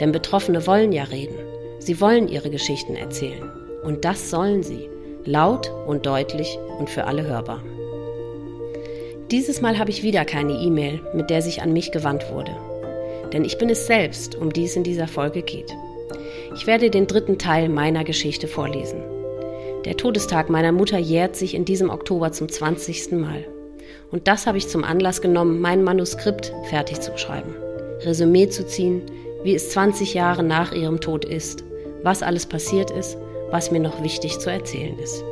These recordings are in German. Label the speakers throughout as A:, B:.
A: Denn Betroffene wollen ja reden. Sie wollen ihre Geschichten erzählen. Und das sollen sie. Laut und deutlich und für alle hörbar. Dieses Mal habe ich wieder keine E-Mail, mit der sich an mich gewandt wurde. Denn ich bin es selbst, um die es in dieser Folge geht. Ich werde den dritten Teil meiner Geschichte vorlesen. Der Todestag meiner Mutter jährt sich in diesem Oktober zum 20. Mal. Und das habe ich zum Anlass genommen, mein Manuskript fertig zu schreiben, Resümee zu ziehen, wie es 20 Jahre nach ihrem Tod ist, was alles passiert ist, was mir noch wichtig zu erzählen ist.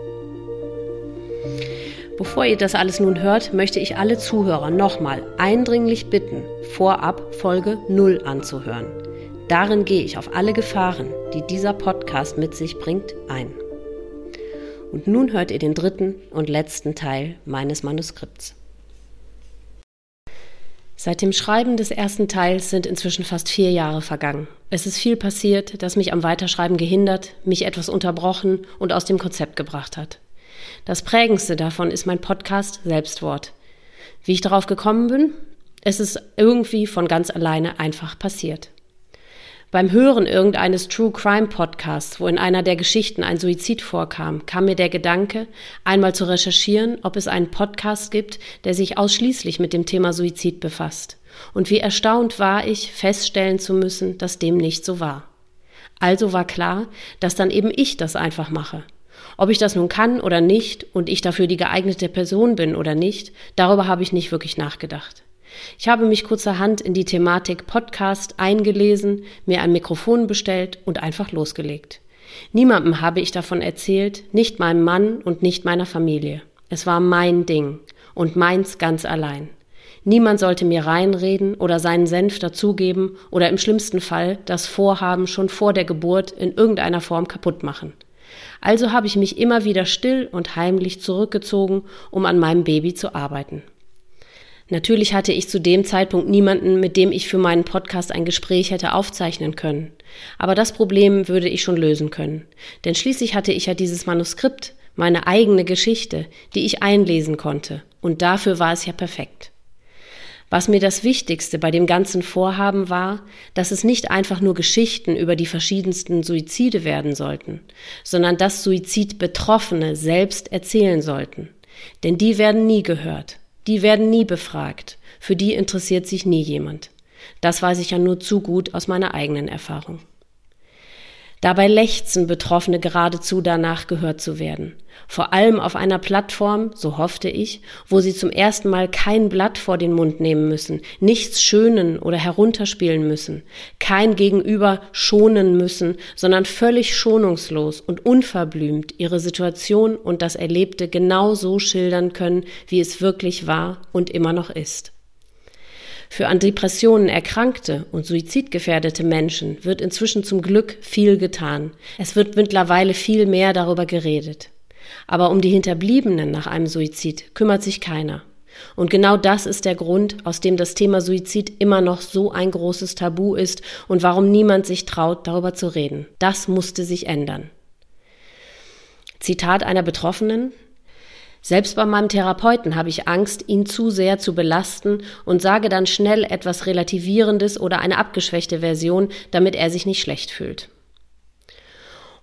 A: Bevor ihr das alles nun hört, möchte ich alle Zuhörer nochmal eindringlich bitten, vorab Folge 0 anzuhören. Darin gehe ich auf alle Gefahren, die dieser Podcast mit sich bringt, ein. Und nun hört ihr den dritten und letzten Teil meines Manuskripts. Seit dem Schreiben des ersten Teils sind inzwischen fast vier Jahre vergangen. Es ist viel passiert, das mich am Weiterschreiben gehindert, mich etwas unterbrochen und aus dem Konzept gebracht hat. Das prägendste davon ist mein Podcast Selbstwort. Wie ich darauf gekommen bin? Es ist irgendwie von ganz alleine einfach passiert. Beim Hören irgendeines True Crime Podcasts, wo in einer der Geschichten ein Suizid vorkam, kam mir der Gedanke, einmal zu recherchieren, ob es einen Podcast gibt, der sich ausschließlich mit dem Thema Suizid befasst. Und wie erstaunt war ich, feststellen zu müssen, dass dem nicht so war. Also war klar, dass dann eben ich das einfach mache. Ob ich das nun kann oder nicht und ich dafür die geeignete Person bin oder nicht, darüber habe ich nicht wirklich nachgedacht. Ich habe mich kurzerhand in die Thematik Podcast eingelesen, mir ein Mikrofon bestellt und einfach losgelegt. Niemandem habe ich davon erzählt, nicht meinem Mann und nicht meiner Familie. Es war mein Ding und meins ganz allein. Niemand sollte mir reinreden oder seinen Senf dazugeben oder im schlimmsten Fall das Vorhaben schon vor der Geburt in irgendeiner Form kaputt machen. Also habe ich mich immer wieder still und heimlich zurückgezogen, um an meinem Baby zu arbeiten. Natürlich hatte ich zu dem Zeitpunkt niemanden, mit dem ich für meinen Podcast ein Gespräch hätte aufzeichnen können. Aber das Problem würde ich schon lösen können. Denn schließlich hatte ich ja dieses Manuskript, meine eigene Geschichte, die ich einlesen konnte. Und dafür war es ja perfekt. Was mir das Wichtigste bei dem ganzen Vorhaben war, dass es nicht einfach nur Geschichten über die verschiedensten Suizide werden sollten, sondern dass Suizidbetroffene selbst erzählen sollten. Denn die werden nie gehört. Die werden nie befragt. Für die interessiert sich nie jemand. Das weiß ich ja nur zu gut aus meiner eigenen Erfahrung. Dabei lechzen Betroffene geradezu danach gehört zu werden. Vor allem auf einer Plattform, so hoffte ich, wo sie zum ersten Mal kein Blatt vor den Mund nehmen müssen, nichts schönen oder herunterspielen müssen, kein Gegenüber schonen müssen, sondern völlig schonungslos und unverblümt ihre Situation und das Erlebte genau so schildern können, wie es wirklich war und immer noch ist. Für an Depressionen erkrankte und suizidgefährdete Menschen wird inzwischen zum Glück viel getan. Es wird mittlerweile viel mehr darüber geredet. Aber um die Hinterbliebenen nach einem Suizid kümmert sich keiner. Und genau das ist der Grund, aus dem das Thema Suizid immer noch so ein großes Tabu ist und warum niemand sich traut, darüber zu reden. Das musste sich ändern. Zitat einer Betroffenen selbst bei meinem Therapeuten habe ich Angst, ihn zu sehr zu belasten und sage dann schnell etwas Relativierendes oder eine abgeschwächte Version, damit er sich nicht schlecht fühlt.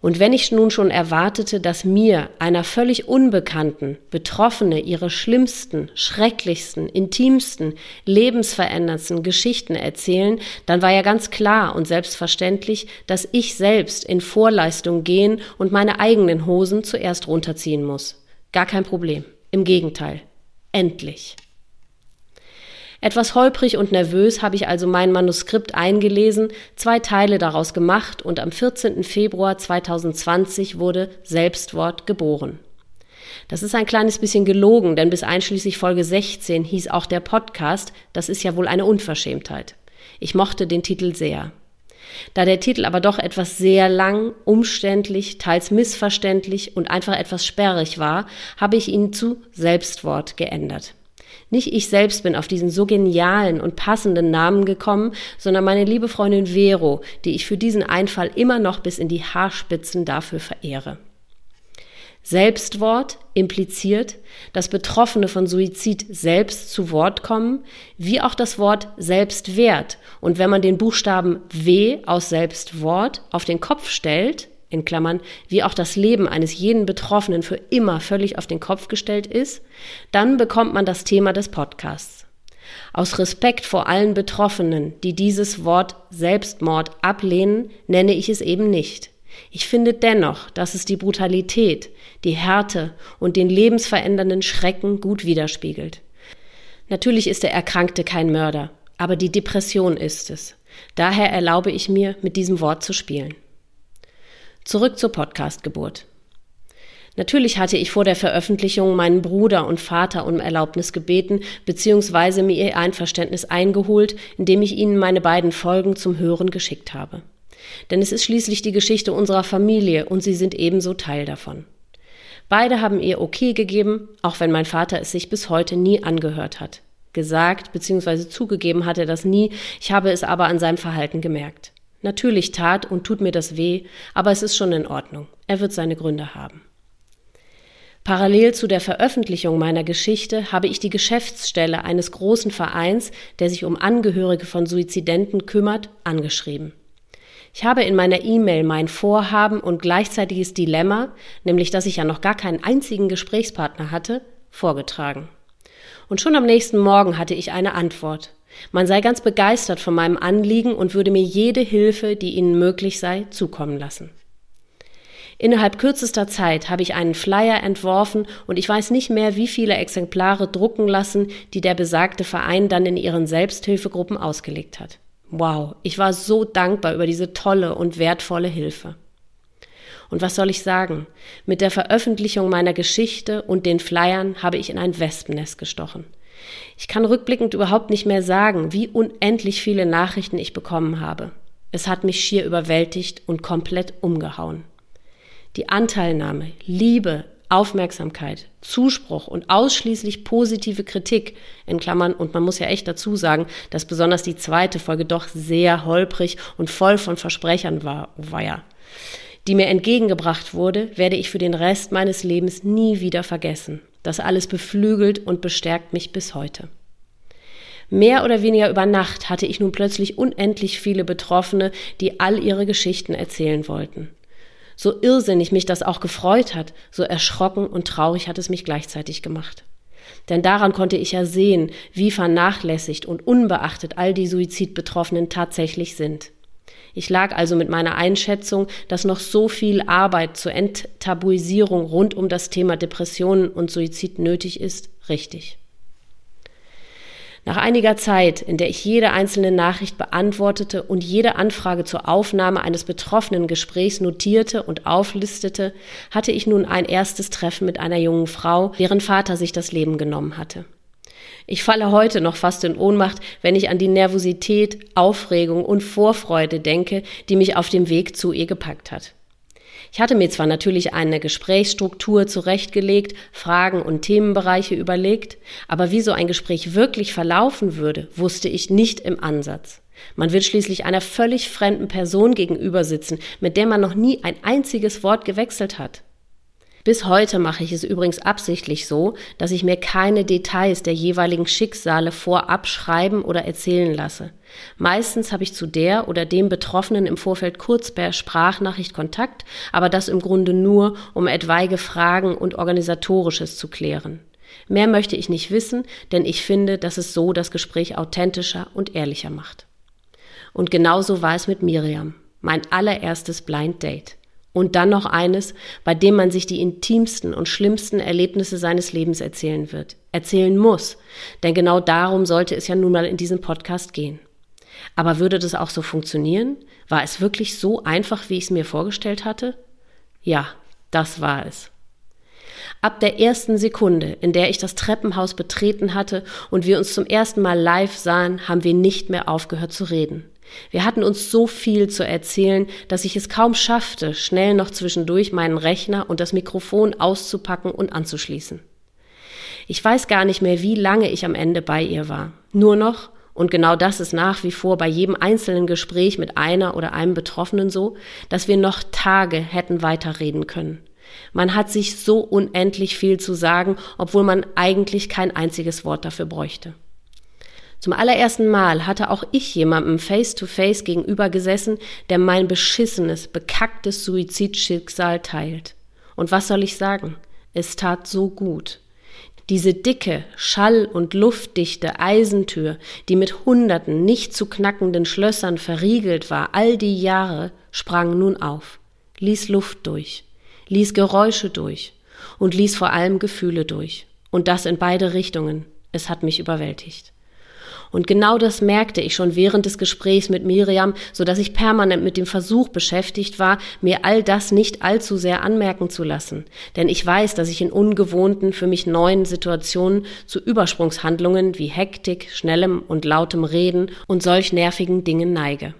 A: Und wenn ich nun schon erwartete, dass mir, einer völlig Unbekannten, Betroffene ihre schlimmsten, schrecklichsten, intimsten, lebensveränderndsten Geschichten erzählen, dann war ja ganz klar und selbstverständlich, dass ich selbst in Vorleistung gehen und meine eigenen Hosen zuerst runterziehen muss. Gar kein Problem. Im Gegenteil. Endlich. Etwas holprig und nervös habe ich also mein Manuskript eingelesen, zwei Teile daraus gemacht und am 14. Februar 2020 wurde Selbstwort geboren. Das ist ein kleines bisschen gelogen, denn bis einschließlich Folge 16 hieß auch der Podcast, das ist ja wohl eine Unverschämtheit. Ich mochte den Titel sehr. Da der Titel aber doch etwas sehr lang, umständlich, teils missverständlich und einfach etwas sperrig war, habe ich ihn zu Selbstwort geändert. Nicht ich selbst bin auf diesen so genialen und passenden Namen gekommen, sondern meine liebe Freundin Vero, die ich für diesen Einfall immer noch bis in die Haarspitzen dafür verehre. Selbstwort impliziert, dass Betroffene von Suizid selbst zu Wort kommen, wie auch das Wort Selbstwert. Und wenn man den Buchstaben W aus Selbstwort auf den Kopf stellt, in Klammern, wie auch das Leben eines jeden Betroffenen für immer völlig auf den Kopf gestellt ist, dann bekommt man das Thema des Podcasts. Aus Respekt vor allen Betroffenen, die dieses Wort Selbstmord ablehnen, nenne ich es eben nicht. Ich finde dennoch, dass es die Brutalität, die Härte und den lebensverändernden Schrecken gut widerspiegelt. Natürlich ist der Erkrankte kein Mörder, aber die Depression ist es. Daher erlaube ich mir, mit diesem Wort zu spielen. Zurück zur Podcastgeburt. Natürlich hatte ich vor der Veröffentlichung meinen Bruder und Vater um Erlaubnis gebeten, beziehungsweise mir ihr Einverständnis eingeholt, indem ich ihnen meine beiden Folgen zum Hören geschickt habe. Denn es ist schließlich die Geschichte unserer Familie und sie sind ebenso Teil davon. Beide haben ihr okay gegeben, auch wenn mein Vater es sich bis heute nie angehört hat. Gesagt bzw. zugegeben hat er das nie, ich habe es aber an seinem Verhalten gemerkt. Natürlich tat und tut mir das weh, aber es ist schon in Ordnung. Er wird seine Gründe haben. Parallel zu der Veröffentlichung meiner Geschichte habe ich die Geschäftsstelle eines großen Vereins, der sich um Angehörige von Suizidenten kümmert, angeschrieben. Ich habe in meiner E-Mail mein Vorhaben und gleichzeitiges Dilemma, nämlich dass ich ja noch gar keinen einzigen Gesprächspartner hatte, vorgetragen. Und schon am nächsten Morgen hatte ich eine Antwort. Man sei ganz begeistert von meinem Anliegen und würde mir jede Hilfe, die ihnen möglich sei, zukommen lassen. Innerhalb kürzester Zeit habe ich einen Flyer entworfen und ich weiß nicht mehr, wie viele Exemplare drucken lassen, die der besagte Verein dann in ihren Selbsthilfegruppen ausgelegt hat. Wow, ich war so dankbar über diese tolle und wertvolle Hilfe. Und was soll ich sagen? Mit der Veröffentlichung meiner Geschichte und den Flyern habe ich in ein Wespennest gestochen. Ich kann rückblickend überhaupt nicht mehr sagen, wie unendlich viele Nachrichten ich bekommen habe. Es hat mich schier überwältigt und komplett umgehauen. Die Anteilnahme, Liebe, Aufmerksamkeit, Zuspruch und ausschließlich positive Kritik, in Klammern, und man muss ja echt dazu sagen, dass besonders die zweite Folge doch sehr holprig und voll von Versprechern war, war ja, die mir entgegengebracht wurde, werde ich für den Rest meines Lebens nie wieder vergessen. Das alles beflügelt und bestärkt mich bis heute. Mehr oder weniger über Nacht hatte ich nun plötzlich unendlich viele Betroffene, die all ihre Geschichten erzählen wollten. So irrsinnig mich das auch gefreut hat, so erschrocken und traurig hat es mich gleichzeitig gemacht. Denn daran konnte ich ja sehen, wie vernachlässigt und unbeachtet all die Suizidbetroffenen tatsächlich sind. Ich lag also mit meiner Einschätzung, dass noch so viel Arbeit zur Enttabuisierung rund um das Thema Depressionen und Suizid nötig ist, richtig. Nach einiger Zeit, in der ich jede einzelne Nachricht beantwortete und jede Anfrage zur Aufnahme eines betroffenen Gesprächs notierte und auflistete, hatte ich nun ein erstes Treffen mit einer jungen Frau, deren Vater sich das Leben genommen hatte. Ich falle heute noch fast in Ohnmacht, wenn ich an die Nervosität, Aufregung und Vorfreude denke, die mich auf dem Weg zu ihr gepackt hat. Ich hatte mir zwar natürlich eine Gesprächsstruktur zurechtgelegt, Fragen und Themenbereiche überlegt, aber wie so ein Gespräch wirklich verlaufen würde, wusste ich nicht im Ansatz. Man wird schließlich einer völlig fremden Person gegenüber sitzen, mit der man noch nie ein einziges Wort gewechselt hat. Bis heute mache ich es übrigens absichtlich so, dass ich mir keine Details der jeweiligen Schicksale vorab schreiben oder erzählen lasse. Meistens habe ich zu der oder dem Betroffenen im Vorfeld kurz per Sprachnachricht Kontakt, aber das im Grunde nur, um etwaige Fragen und organisatorisches zu klären. Mehr möchte ich nicht wissen, denn ich finde, dass es so das Gespräch authentischer und ehrlicher macht. Und genauso war es mit Miriam, mein allererstes Blind Date. Und dann noch eines, bei dem man sich die intimsten und schlimmsten Erlebnisse seines Lebens erzählen wird, erzählen muss. Denn genau darum sollte es ja nun mal in diesem Podcast gehen. Aber würde das auch so funktionieren? War es wirklich so einfach, wie ich es mir vorgestellt hatte? Ja, das war es. Ab der ersten Sekunde, in der ich das Treppenhaus betreten hatte und wir uns zum ersten Mal live sahen, haben wir nicht mehr aufgehört zu reden. Wir hatten uns so viel zu erzählen, dass ich es kaum schaffte, schnell noch zwischendurch meinen Rechner und das Mikrofon auszupacken und anzuschließen. Ich weiß gar nicht mehr, wie lange ich am Ende bei ihr war. Nur noch, und genau das ist nach wie vor bei jedem einzelnen Gespräch mit einer oder einem Betroffenen so, dass wir noch Tage hätten weiterreden können. Man hat sich so unendlich viel zu sagen, obwohl man eigentlich kein einziges Wort dafür bräuchte. Zum allerersten Mal hatte auch ich jemandem face-to-face gegenüber gesessen, der mein beschissenes, bekacktes Suizidschicksal teilt. Und was soll ich sagen? Es tat so gut. Diese dicke, schall- und luftdichte Eisentür, die mit hunderten nicht zu knackenden Schlössern verriegelt war, all die Jahre, sprang nun auf, ließ Luft durch, ließ Geräusche durch und ließ vor allem Gefühle durch. Und das in beide Richtungen. Es hat mich überwältigt. Und genau das merkte ich schon während des Gesprächs mit Miriam, so dass ich permanent mit dem Versuch beschäftigt war, mir all das nicht allzu sehr anmerken zu lassen. Denn ich weiß, dass ich in ungewohnten, für mich neuen Situationen zu Übersprungshandlungen wie Hektik, schnellem und lautem Reden und solch nervigen Dingen neige.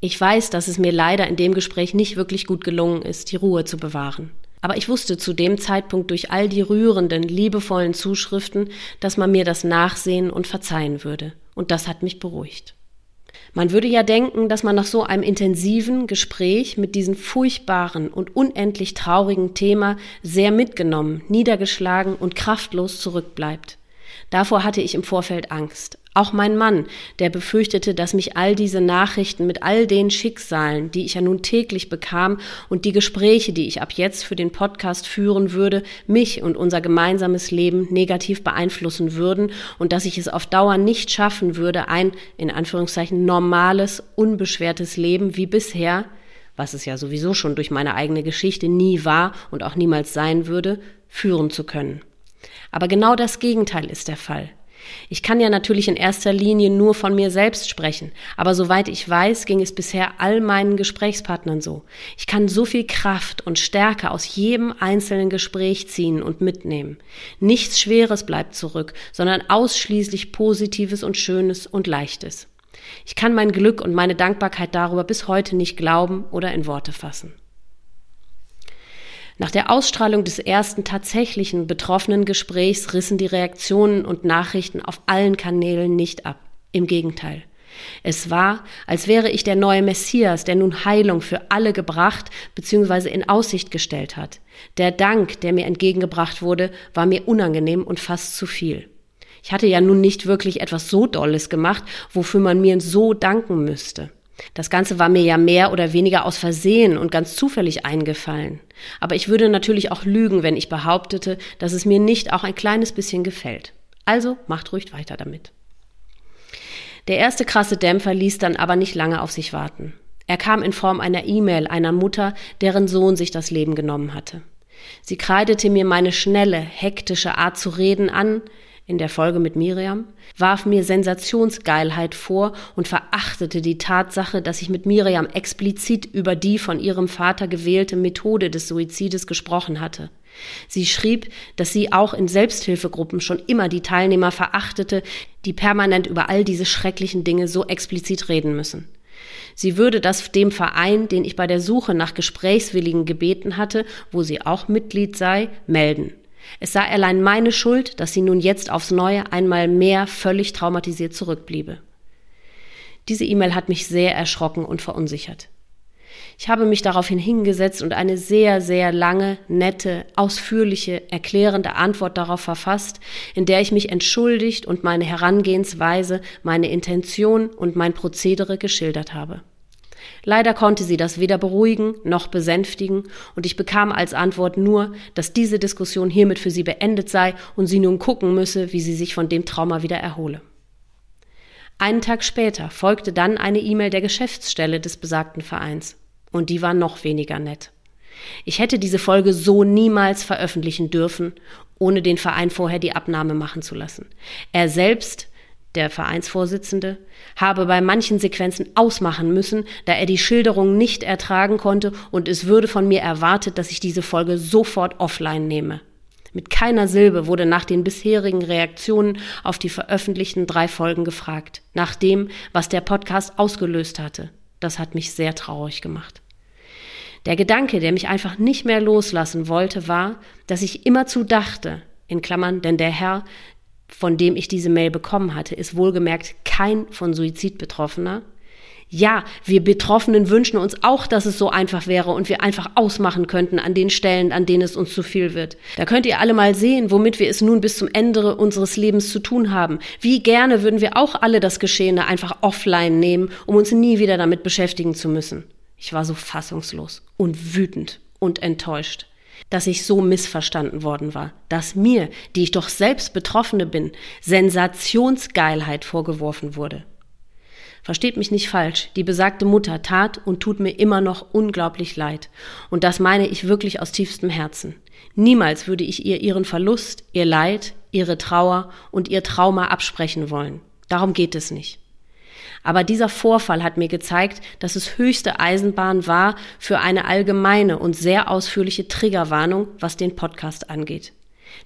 A: Ich weiß, dass es mir leider in dem Gespräch nicht wirklich gut gelungen ist, die Ruhe zu bewahren. Aber ich wusste zu dem Zeitpunkt durch all die rührenden, liebevollen Zuschriften, dass man mir das nachsehen und verzeihen würde. Und das hat mich beruhigt. Man würde ja denken, dass man nach so einem intensiven Gespräch mit diesem furchtbaren und unendlich traurigen Thema sehr mitgenommen, niedergeschlagen und kraftlos zurückbleibt. Davor hatte ich im Vorfeld Angst. Auch mein Mann, der befürchtete, dass mich all diese Nachrichten mit all den Schicksalen, die ich ja nun täglich bekam und die Gespräche, die ich ab jetzt für den Podcast führen würde, mich und unser gemeinsames Leben negativ beeinflussen würden und dass ich es auf Dauer nicht schaffen würde, ein, in Anführungszeichen, normales, unbeschwertes Leben wie bisher, was es ja sowieso schon durch meine eigene Geschichte nie war und auch niemals sein würde, führen zu können. Aber genau das Gegenteil ist der Fall. Ich kann ja natürlich in erster Linie nur von mir selbst sprechen, aber soweit ich weiß, ging es bisher all meinen Gesprächspartnern so. Ich kann so viel Kraft und Stärke aus jedem einzelnen Gespräch ziehen und mitnehmen. Nichts Schweres bleibt zurück, sondern ausschließlich Positives und Schönes und Leichtes. Ich kann mein Glück und meine Dankbarkeit darüber bis heute nicht glauben oder in Worte fassen. Nach der Ausstrahlung des ersten tatsächlichen betroffenen Gesprächs rissen die Reaktionen und Nachrichten auf allen Kanälen nicht ab. Im Gegenteil. Es war, als wäre ich der neue Messias, der nun Heilung für alle gebracht bzw. in Aussicht gestellt hat. Der Dank, der mir entgegengebracht wurde, war mir unangenehm und fast zu viel. Ich hatte ja nun nicht wirklich etwas so Dolles gemacht, wofür man mir so danken müsste. Das Ganze war mir ja mehr oder weniger aus Versehen und ganz zufällig eingefallen. Aber ich würde natürlich auch lügen, wenn ich behauptete, dass es mir nicht auch ein kleines bisschen gefällt. Also macht ruhig weiter damit. Der erste krasse Dämpfer ließ dann aber nicht lange auf sich warten. Er kam in Form einer E-Mail einer Mutter, deren Sohn sich das Leben genommen hatte. Sie kreidete mir meine schnelle, hektische Art zu reden an, in der Folge mit Miriam, warf mir Sensationsgeilheit vor und verachtete die Tatsache, dass ich mit Miriam explizit über die von ihrem Vater gewählte Methode des Suizides gesprochen hatte. Sie schrieb, dass sie auch in Selbsthilfegruppen schon immer die Teilnehmer verachtete, die permanent über all diese schrecklichen Dinge so explizit reden müssen. Sie würde das dem Verein, den ich bei der Suche nach Gesprächswilligen gebeten hatte, wo sie auch Mitglied sei, melden. Es sei allein meine Schuld, dass sie nun jetzt aufs Neue einmal mehr völlig traumatisiert zurückbliebe. Diese E-Mail hat mich sehr erschrocken und verunsichert. Ich habe mich daraufhin hingesetzt und eine sehr, sehr lange, nette, ausführliche, erklärende Antwort darauf verfasst, in der ich mich entschuldigt und meine Herangehensweise, meine Intention und mein Prozedere geschildert habe. Leider konnte sie das weder beruhigen noch besänftigen, und ich bekam als Antwort nur, dass diese Diskussion hiermit für sie beendet sei und sie nun gucken müsse, wie sie sich von dem Trauma wieder erhole. Einen Tag später folgte dann eine E-Mail der Geschäftsstelle des besagten Vereins, und die war noch weniger nett. Ich hätte diese Folge so niemals veröffentlichen dürfen, ohne den Verein vorher die Abnahme machen zu lassen. Er selbst der Vereinsvorsitzende, habe bei manchen Sequenzen ausmachen müssen, da er die Schilderung nicht ertragen konnte und es würde von mir erwartet, dass ich diese Folge sofort offline nehme. Mit keiner Silbe wurde nach den bisherigen Reaktionen auf die veröffentlichten drei Folgen gefragt, nach dem, was der Podcast ausgelöst hatte. Das hat mich sehr traurig gemacht. Der Gedanke, der mich einfach nicht mehr loslassen wollte, war, dass ich immerzu dachte, in Klammern, denn der Herr, von dem ich diese Mail bekommen hatte, ist wohlgemerkt kein von Suizid Betroffener. Ja, wir Betroffenen wünschen uns auch, dass es so einfach wäre und wir einfach ausmachen könnten an den Stellen, an denen es uns zu viel wird. Da könnt ihr alle mal sehen, womit wir es nun bis zum Ende unseres Lebens zu tun haben. Wie gerne würden wir auch alle das Geschehene einfach offline nehmen, um uns nie wieder damit beschäftigen zu müssen. Ich war so fassungslos und wütend und enttäuscht, dass ich so missverstanden worden war, dass mir, die ich doch selbst Betroffene bin, Sensationsgeilheit vorgeworfen wurde. Versteht mich nicht falsch, die besagte Mutter tat und tut mir immer noch unglaublich leid. Und das meine ich wirklich aus tiefstem Herzen. Niemals würde ich ihr ihren Verlust, ihr Leid, ihre Trauer und ihr Trauma absprechen wollen. Darum geht es nicht. Aber dieser Vorfall hat mir gezeigt, dass es höchste Eisenbahn war für eine allgemeine und sehr ausführliche Triggerwarnung, was den Podcast angeht.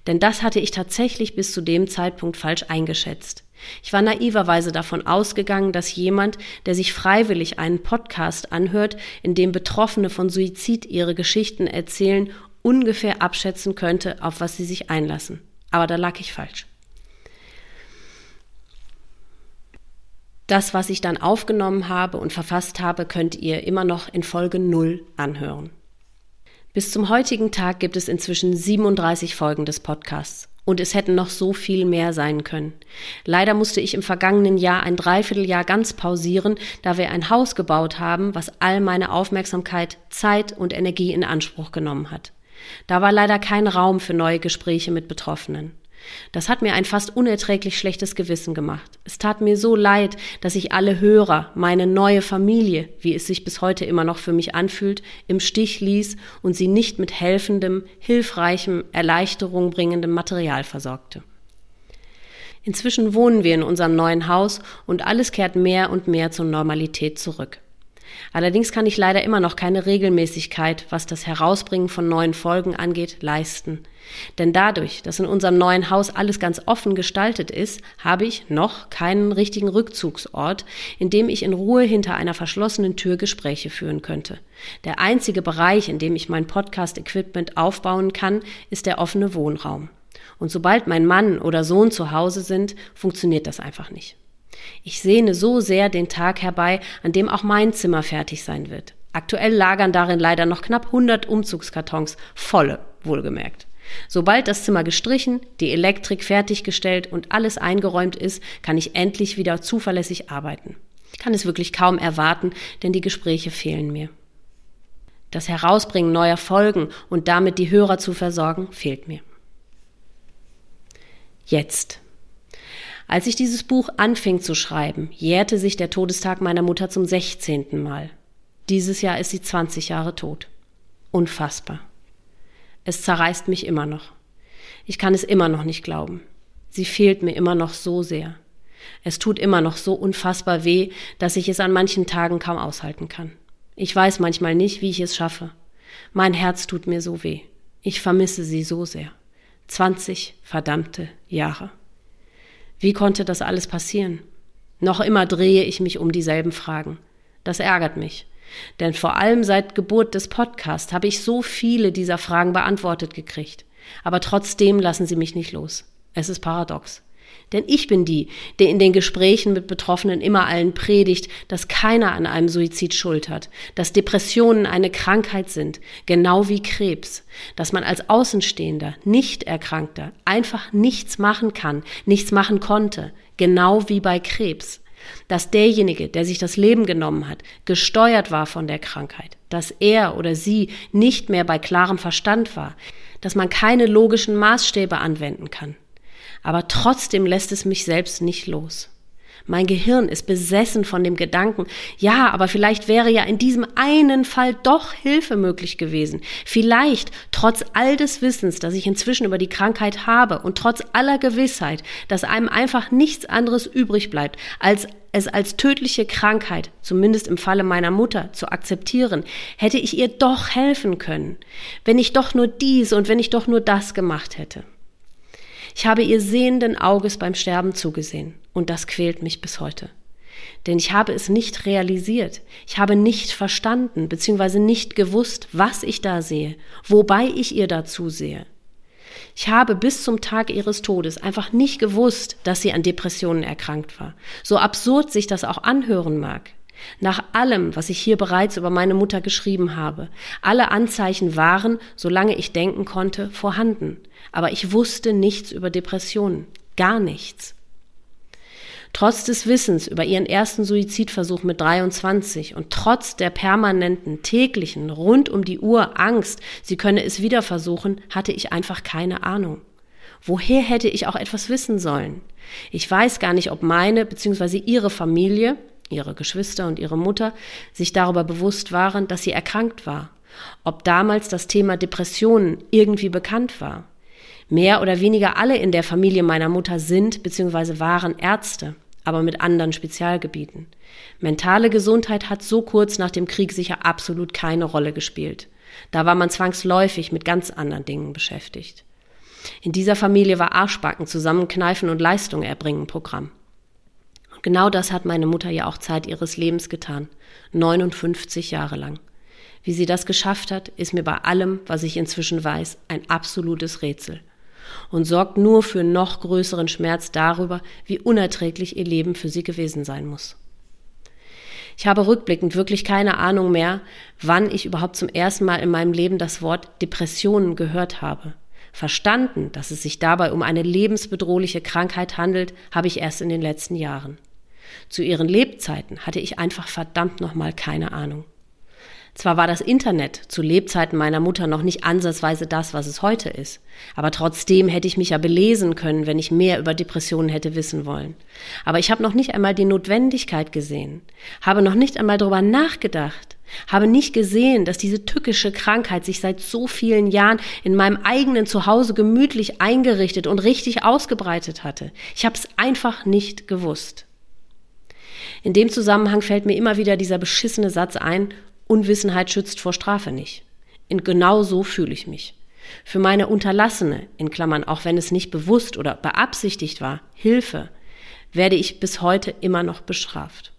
A: Denn das hatte ich tatsächlich bis zu dem Zeitpunkt falsch eingeschätzt. Ich war naiverweise davon ausgegangen, dass jemand, der sich freiwillig einen Podcast anhört, in dem Betroffene von Suizid ihre Geschichten erzählen, ungefähr abschätzen könnte, auf was sie sich einlassen. Aber da lag ich falsch. Das, was ich dann aufgenommen habe und verfasst habe, könnt ihr immer noch in Folge 0 anhören. Bis zum heutigen Tag gibt es inzwischen 37 Folgen des Podcasts. Und es hätten noch so viel mehr sein können. Leider musste ich im vergangenen Jahr ein Dreivierteljahr ganz pausieren, da wir ein Haus gebaut haben, was all meine Aufmerksamkeit, Zeit und Energie in Anspruch genommen hat. Da war leider kein Raum für neue Gespräche mit Betroffenen. Das hat mir ein fast unerträglich schlechtes Gewissen gemacht. Es tat mir so leid, dass ich alle Hörer, meine neue Familie, wie es sich bis heute immer noch für mich anfühlt, im Stich ließ und sie nicht mit helfendem, hilfreichem, Erleichterung bringendem Material versorgte. Inzwischen wohnen wir in unserem neuen Haus und alles kehrt mehr und mehr zur Normalität zurück. Allerdings kann ich leider immer noch keine Regelmäßigkeit, was das Herausbringen von neuen Folgen angeht, leisten. Denn dadurch, dass in unserem neuen Haus alles ganz offen gestaltet ist, habe ich noch keinen richtigen Rückzugsort, in dem ich in Ruhe hinter einer verschlossenen Tür Gespräche führen könnte. Der einzige Bereich, in dem ich mein Podcast-Equipment aufbauen kann, ist der offene Wohnraum. Und sobald mein Mann oder Sohn zu Hause sind, funktioniert das einfach nicht. Ich sehne so sehr den Tag herbei, an dem auch mein Zimmer fertig sein wird. Aktuell lagern darin leider noch knapp 100 Umzugskartons, volle, wohlgemerkt. Sobald das Zimmer gestrichen, die Elektrik fertiggestellt und alles eingeräumt ist, kann ich endlich wieder zuverlässig arbeiten. Ich kann es wirklich kaum erwarten, denn die Gespräche fehlen mir. Das Herausbringen neuer Folgen und damit die Hörer zu versorgen, fehlt mir. Jetzt. Als ich dieses Buch anfing zu schreiben, jährte sich der Todestag meiner Mutter zum 16. Mal. Dieses Jahr ist sie 20 Jahre tot. Unfassbar. Es zerreißt mich immer noch. Ich kann es immer noch nicht glauben. Sie fehlt mir immer noch so sehr. Es tut immer noch so unfassbar weh, dass ich es an manchen Tagen kaum aushalten kann. Ich weiß manchmal nicht, wie ich es schaffe. Mein Herz tut mir so weh. Ich vermisse sie so sehr. 20 verdammte Jahre. Wie konnte das alles passieren? Noch immer drehe ich mich um dieselben Fragen. Das ärgert mich. Denn vor allem seit Geburt des Podcasts habe ich so viele dieser Fragen beantwortet gekriegt. Aber trotzdem lassen sie mich nicht los. Es ist paradox. Denn ich bin die, der in den Gesprächen mit Betroffenen immer allen predigt, dass keiner an einem Suizid schuld hat, dass Depressionen eine Krankheit sind, genau wie Krebs, dass man als Außenstehender, nicht Erkrankter, einfach nichts machen kann, nichts machen konnte, genau wie bei Krebs, dass derjenige, der sich das Leben genommen hat, gesteuert war von der Krankheit, dass er oder sie nicht mehr bei klarem Verstand war, dass man keine logischen Maßstäbe anwenden kann aber trotzdem lässt es mich selbst nicht los. Mein Gehirn ist besessen von dem Gedanken, ja, aber vielleicht wäre ja in diesem einen Fall doch Hilfe möglich gewesen. Vielleicht, trotz all des Wissens, das ich inzwischen über die Krankheit habe und trotz aller Gewissheit, dass einem einfach nichts anderes übrig bleibt, als es als tödliche Krankheit, zumindest im Falle meiner Mutter, zu akzeptieren, hätte ich ihr doch helfen können, wenn ich doch nur dies und wenn ich doch nur das gemacht hätte. Ich habe ihr sehenden Auges beim Sterben zugesehen, und das quält mich bis heute. Denn ich habe es nicht realisiert, ich habe nicht verstanden bzw. nicht gewusst, was ich da sehe, wobei ich ihr da zusehe. Ich habe bis zum Tag ihres Todes einfach nicht gewusst, dass sie an Depressionen erkrankt war. So absurd sich das auch anhören mag. Nach allem, was ich hier bereits über meine Mutter geschrieben habe, alle Anzeichen waren, solange ich denken konnte, vorhanden. Aber ich wusste nichts über Depressionen. Gar nichts. Trotz des Wissens über ihren ersten Suizidversuch mit 23 und trotz der permanenten, täglichen, rund um die Uhr Angst, sie könne es wieder versuchen, hatte ich einfach keine Ahnung. Woher hätte ich auch etwas wissen sollen? Ich weiß gar nicht, ob meine bzw. ihre Familie, ihre Geschwister und ihre Mutter sich darüber bewusst waren, dass sie erkrankt war. Ob damals das Thema Depressionen irgendwie bekannt war. Mehr oder weniger alle in der Familie meiner Mutter sind bzw. waren Ärzte aber mit anderen Spezialgebieten. Mentale Gesundheit hat so kurz nach dem Krieg sicher absolut keine Rolle gespielt. Da war man zwangsläufig mit ganz anderen Dingen beschäftigt. In dieser Familie war Arschbacken, Zusammenkneifen und Leistung erbringen Programm. Und genau das hat meine Mutter ja auch Zeit ihres Lebens getan. 59 Jahre lang. Wie sie das geschafft hat, ist mir bei allem, was ich inzwischen weiß, ein absolutes Rätsel und sorgt nur für noch größeren Schmerz darüber, wie unerträglich ihr Leben für sie gewesen sein muss. Ich habe rückblickend wirklich keine Ahnung mehr, wann ich überhaupt zum ersten Mal in meinem Leben das Wort Depressionen gehört habe. Verstanden, dass es sich dabei um eine lebensbedrohliche Krankheit handelt, habe ich erst in den letzten Jahren. Zu ihren Lebzeiten hatte ich einfach verdammt nochmal keine Ahnung. Zwar war das Internet zu Lebzeiten meiner Mutter noch nicht ansatzweise das, was es heute ist, aber trotzdem hätte ich mich ja belesen können, wenn ich mehr über Depressionen hätte wissen wollen. Aber ich habe noch nicht einmal die Notwendigkeit gesehen, habe noch nicht einmal darüber nachgedacht, habe nicht gesehen, dass diese tückische Krankheit sich seit so vielen Jahren in meinem eigenen Zuhause gemütlich eingerichtet und richtig ausgebreitet hatte. Ich habe es einfach nicht gewusst. In dem Zusammenhang fällt mir immer wieder dieser beschissene Satz ein, Unwissenheit schützt vor Strafe nicht. Und genau so fühle ich mich. Für meine unterlassene, in Klammern, auch wenn es nicht bewusst oder beabsichtigt war, Hilfe, werde ich bis heute immer noch bestraft.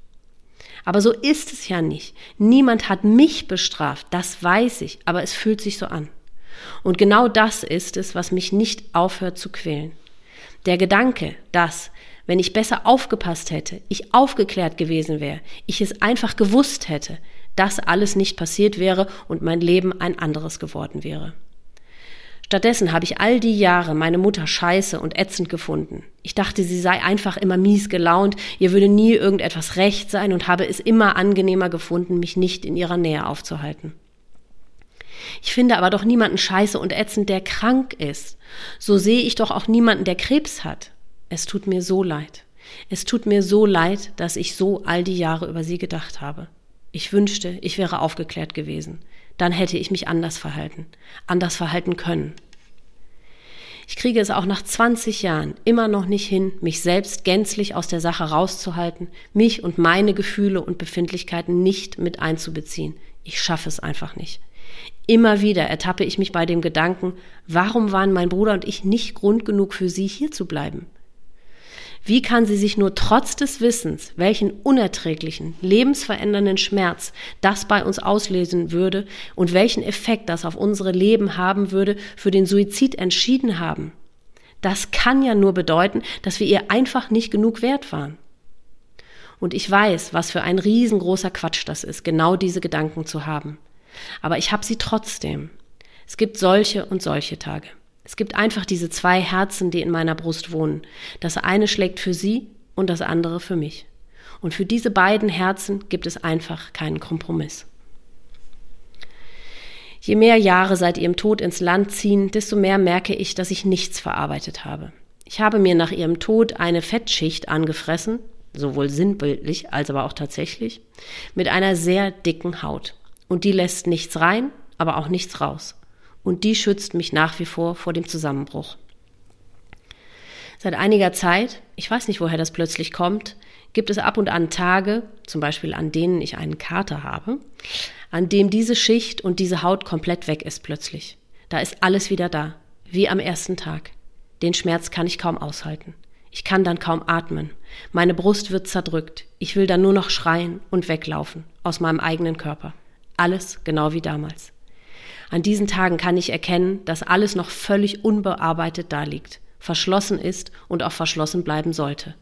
A: Aber so ist es ja nicht. Niemand hat mich bestraft, das weiß ich, aber es fühlt sich so an. Und genau das ist es, was mich nicht aufhört zu quälen. Der Gedanke, dass, wenn ich besser aufgepasst hätte, ich aufgeklärt gewesen wäre, ich es einfach gewusst hätte, das alles nicht passiert wäre und mein Leben ein anderes geworden wäre. Stattdessen habe ich all die Jahre meine Mutter scheiße und ätzend gefunden. Ich dachte, sie sei einfach immer mies gelaunt, ihr würde nie irgendetwas recht sein und habe es immer angenehmer gefunden, mich nicht in ihrer Nähe aufzuhalten. Ich finde aber doch niemanden scheiße und ätzend, der krank ist. So sehe ich doch auch niemanden, der Krebs hat. Es tut mir so leid. Es tut mir so leid, dass ich so all die Jahre über sie gedacht habe. Ich wünschte, ich wäre aufgeklärt gewesen. Dann hätte ich mich anders verhalten, anders verhalten können. Ich kriege es auch nach 20 Jahren immer noch nicht hin, mich selbst gänzlich aus der Sache rauszuhalten, mich und meine Gefühle und Befindlichkeiten nicht mit einzubeziehen. Ich schaffe es einfach nicht. Immer wieder ertappe ich mich bei dem Gedanken, warum waren mein Bruder und ich nicht Grund genug für sie hier zu bleiben? Wie kann sie sich nur trotz des Wissens, welchen unerträglichen, lebensverändernden Schmerz das bei uns auslösen würde und welchen Effekt das auf unsere Leben haben würde, für den Suizid entschieden haben? Das kann ja nur bedeuten, dass wir ihr einfach nicht genug wert waren. Und ich weiß, was für ein riesengroßer Quatsch das ist, genau diese Gedanken zu haben. Aber ich habe sie trotzdem. Es gibt solche und solche Tage. Es gibt einfach diese zwei Herzen, die in meiner Brust wohnen. Das eine schlägt für sie und das andere für mich. Und für diese beiden Herzen gibt es einfach keinen Kompromiss. Je mehr Jahre seit ihrem Tod ins Land ziehen, desto mehr merke ich, dass ich nichts verarbeitet habe. Ich habe mir nach ihrem Tod eine Fettschicht angefressen, sowohl sinnbildlich als aber auch tatsächlich, mit einer sehr dicken Haut. Und die lässt nichts rein, aber auch nichts raus. Und die schützt mich nach wie vor vor dem Zusammenbruch. Seit einiger Zeit, ich weiß nicht, woher das plötzlich kommt, gibt es ab und an Tage, zum Beispiel an denen ich einen Kater habe, an dem diese Schicht und diese Haut komplett weg ist plötzlich. Da ist alles wieder da, wie am ersten Tag. Den Schmerz kann ich kaum aushalten. Ich kann dann kaum atmen. Meine Brust wird zerdrückt. Ich will dann nur noch schreien und weglaufen aus meinem eigenen Körper. Alles genau wie damals. An diesen Tagen kann ich erkennen, dass alles noch völlig unbearbeitet daliegt, verschlossen ist und auch verschlossen bleiben sollte.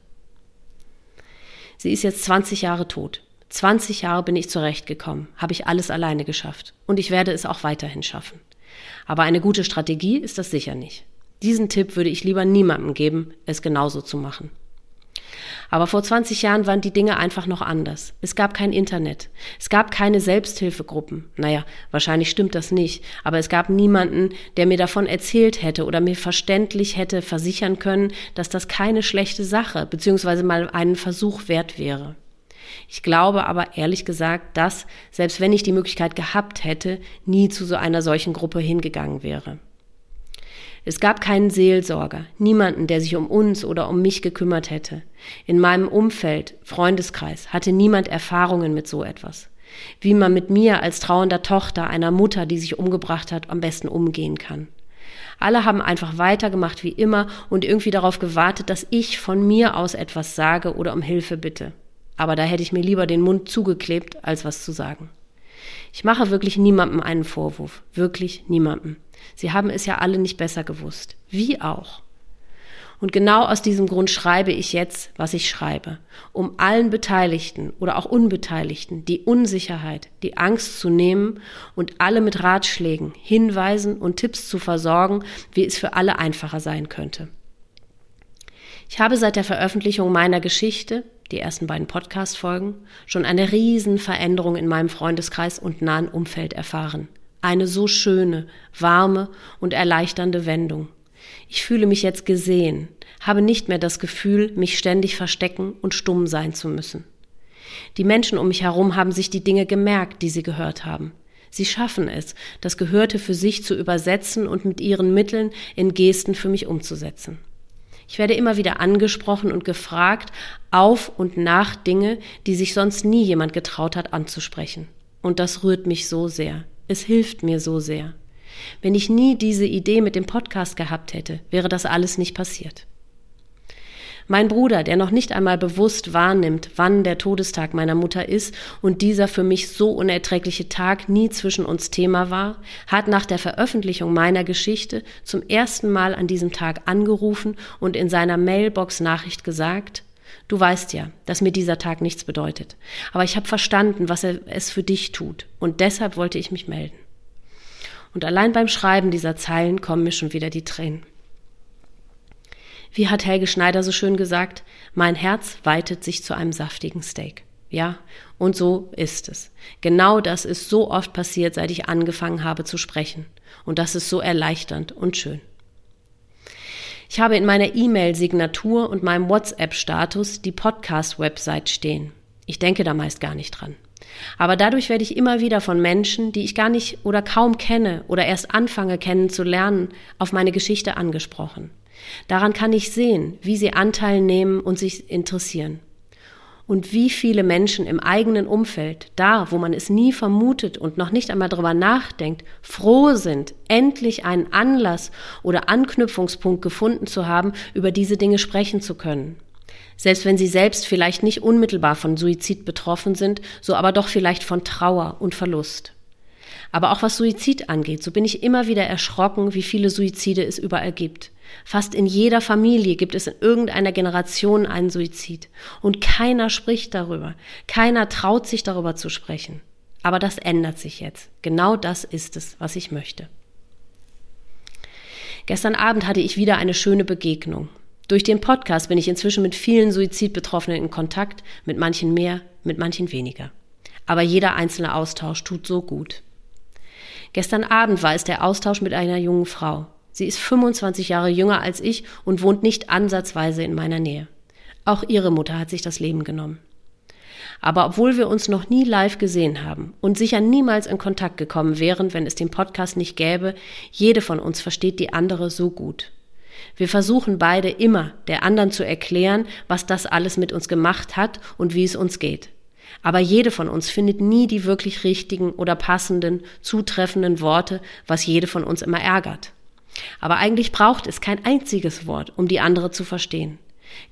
A: Sie ist jetzt 20 Jahre tot. 20 Jahre bin ich zurechtgekommen, habe ich alles alleine geschafft und ich werde es auch weiterhin schaffen. Aber eine gute Strategie ist das sicher nicht. Diesen Tipp würde ich lieber niemandem geben, es genauso zu machen. Aber vor 20 Jahren waren die Dinge einfach noch anders. Es gab kein Internet. Es gab keine Selbsthilfegruppen. Naja, wahrscheinlich stimmt das nicht. Aber es gab niemanden, der mir davon erzählt hätte oder mir verständlich hätte versichern können, dass das keine schlechte Sache bzw. mal einen Versuch wert wäre. Ich glaube aber ehrlich gesagt, dass, selbst wenn ich die Möglichkeit gehabt hätte, nie zu so einer solchen Gruppe hingegangen wäre. Es gab keinen Seelsorger, niemanden, der sich um uns oder um mich gekümmert hätte. In meinem Umfeld, Freundeskreis, hatte niemand Erfahrungen mit so etwas. Wie man mit mir als trauender Tochter einer Mutter, die sich umgebracht hat, am besten umgehen kann. Alle haben einfach weitergemacht wie immer und irgendwie darauf gewartet, dass ich von mir aus etwas sage oder um Hilfe bitte. Aber da hätte ich mir lieber den Mund zugeklebt, als was zu sagen. Ich mache wirklich niemandem einen Vorwurf. Wirklich niemandem. Sie haben es ja alle nicht besser gewusst. Wie auch. Und genau aus diesem Grund schreibe ich jetzt, was ich schreibe, um allen Beteiligten oder auch Unbeteiligten die Unsicherheit, die Angst zu nehmen und alle mit Ratschlägen, Hinweisen und Tipps zu versorgen, wie es für alle einfacher sein könnte. Ich habe seit der Veröffentlichung meiner Geschichte, die ersten beiden Podcast-Folgen, schon eine riesen Veränderung in meinem Freundeskreis und nahen Umfeld erfahren eine so schöne, warme und erleichternde Wendung. Ich fühle mich jetzt gesehen, habe nicht mehr das Gefühl, mich ständig verstecken und stumm sein zu müssen. Die Menschen um mich herum haben sich die Dinge gemerkt, die sie gehört haben. Sie schaffen es, das Gehörte für sich zu übersetzen und mit ihren Mitteln in Gesten für mich umzusetzen. Ich werde immer wieder angesprochen und gefragt auf und nach Dinge, die sich sonst nie jemand getraut hat anzusprechen. Und das rührt mich so sehr. Es hilft mir so sehr. Wenn ich nie diese Idee mit dem Podcast gehabt hätte, wäre das alles nicht passiert. Mein Bruder, der noch nicht einmal bewusst wahrnimmt, wann der Todestag meiner Mutter ist und dieser für mich so unerträgliche Tag nie zwischen uns Thema war, hat nach der Veröffentlichung meiner Geschichte zum ersten Mal an diesem Tag angerufen und in seiner Mailbox Nachricht gesagt, Du weißt ja, dass mir dieser Tag nichts bedeutet. Aber ich habe verstanden, was er, es für dich tut. Und deshalb wollte ich mich melden. Und allein beim Schreiben dieser Zeilen kommen mir schon wieder die Tränen. Wie hat Helge Schneider so schön gesagt, mein Herz weitet sich zu einem saftigen Steak. Ja, und so ist es. Genau das ist so oft passiert, seit ich angefangen habe zu sprechen. Und das ist so erleichternd und schön. Ich habe in meiner E-Mail-Signatur und meinem WhatsApp-Status die Podcast-Website stehen. Ich denke da meist gar nicht dran. Aber dadurch werde ich immer wieder von Menschen, die ich gar nicht oder kaum kenne oder erst anfange kennenzulernen, auf meine Geschichte angesprochen. Daran kann ich sehen, wie sie Anteil nehmen und sich interessieren und wie viele Menschen im eigenen Umfeld, da wo man es nie vermutet und noch nicht einmal darüber nachdenkt, froh sind, endlich einen Anlass oder Anknüpfungspunkt gefunden zu haben, über diese Dinge sprechen zu können. Selbst wenn sie selbst vielleicht nicht unmittelbar von Suizid betroffen sind, so aber doch vielleicht von Trauer und Verlust. Aber auch was Suizid angeht, so bin ich immer wieder erschrocken, wie viele Suizide es überall gibt. Fast in jeder Familie gibt es in irgendeiner Generation einen Suizid. Und keiner spricht darüber. Keiner traut sich darüber zu sprechen. Aber das ändert sich jetzt. Genau das ist es, was ich möchte. Gestern Abend hatte ich wieder eine schöne Begegnung. Durch den Podcast bin ich inzwischen mit vielen Suizidbetroffenen in Kontakt, mit manchen mehr, mit manchen weniger. Aber jeder einzelne Austausch tut so gut. Gestern Abend war es der Austausch mit einer jungen Frau. Sie ist 25 Jahre jünger als ich und wohnt nicht ansatzweise in meiner Nähe. Auch ihre Mutter hat sich das Leben genommen. Aber obwohl wir uns noch nie live gesehen haben und sicher niemals in Kontakt gekommen wären, wenn es den Podcast nicht gäbe, jede von uns versteht die andere so gut. Wir versuchen beide immer, der anderen zu erklären, was das alles mit uns gemacht hat und wie es uns geht. Aber jede von uns findet nie die wirklich richtigen oder passenden, zutreffenden Worte, was jede von uns immer ärgert. Aber eigentlich braucht es kein einziges Wort, um die andere zu verstehen.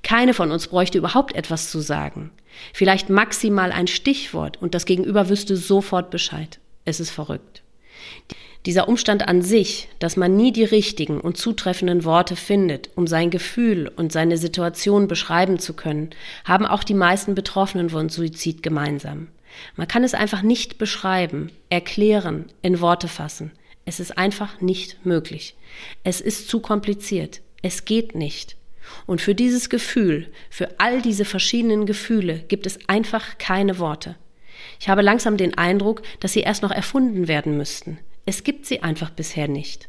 A: Keine von uns bräuchte überhaupt etwas zu sagen. Vielleicht maximal ein Stichwort und das Gegenüber wüsste sofort Bescheid. Es ist verrückt. Dieser Umstand an sich, dass man nie die richtigen und zutreffenden Worte findet, um sein Gefühl und seine Situation beschreiben zu können, haben auch die meisten Betroffenen von Suizid gemeinsam. Man kann es einfach nicht beschreiben, erklären, in Worte fassen. Es ist einfach nicht möglich. Es ist zu kompliziert. Es geht nicht. Und für dieses Gefühl, für all diese verschiedenen Gefühle gibt es einfach keine Worte. Ich habe langsam den Eindruck, dass sie erst noch erfunden werden müssten. Es gibt sie einfach bisher nicht.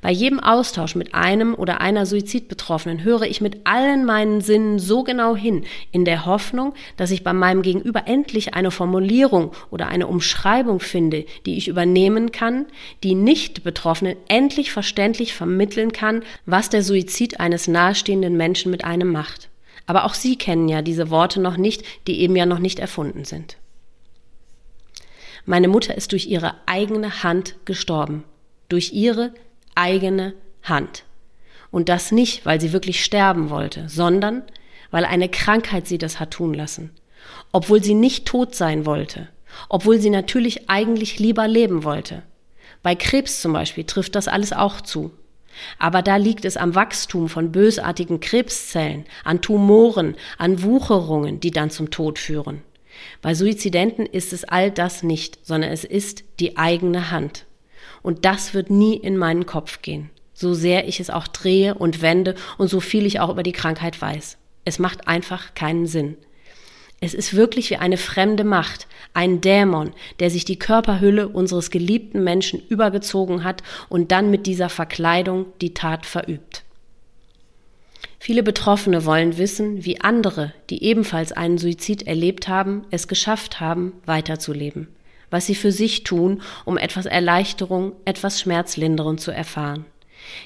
A: Bei jedem Austausch mit einem oder einer Suizidbetroffenen höre ich mit allen meinen Sinnen so genau hin, in der Hoffnung, dass ich bei meinem Gegenüber endlich eine Formulierung oder eine Umschreibung finde, die ich übernehmen kann, die Nicht-Betroffenen endlich verständlich vermitteln kann, was der Suizid eines nahestehenden Menschen mit einem macht. Aber auch Sie kennen ja diese Worte noch nicht, die eben ja noch nicht erfunden sind. Meine Mutter ist durch ihre eigene Hand gestorben. Durch ihre eigene Hand. Und das nicht, weil sie wirklich sterben wollte, sondern weil eine Krankheit sie das hat tun lassen. Obwohl sie nicht tot sein wollte. Obwohl sie natürlich eigentlich lieber leben wollte. Bei Krebs zum Beispiel trifft das alles auch zu. Aber da liegt es am Wachstum von bösartigen Krebszellen, an Tumoren, an Wucherungen, die dann zum Tod führen. Bei Suizidenten ist es all das nicht, sondern es ist die eigene Hand. Und das wird nie in meinen Kopf gehen, so sehr ich es auch drehe und wende und so viel ich auch über die Krankheit weiß. Es macht einfach keinen Sinn. Es ist wirklich wie eine fremde Macht, ein Dämon, der sich die Körperhülle unseres geliebten Menschen übergezogen hat und dann mit dieser Verkleidung die Tat verübt. Viele Betroffene wollen wissen, wie andere, die ebenfalls einen Suizid erlebt haben, es geschafft haben, weiterzuleben was sie für sich tun, um etwas Erleichterung, etwas Schmerzlinderung zu erfahren.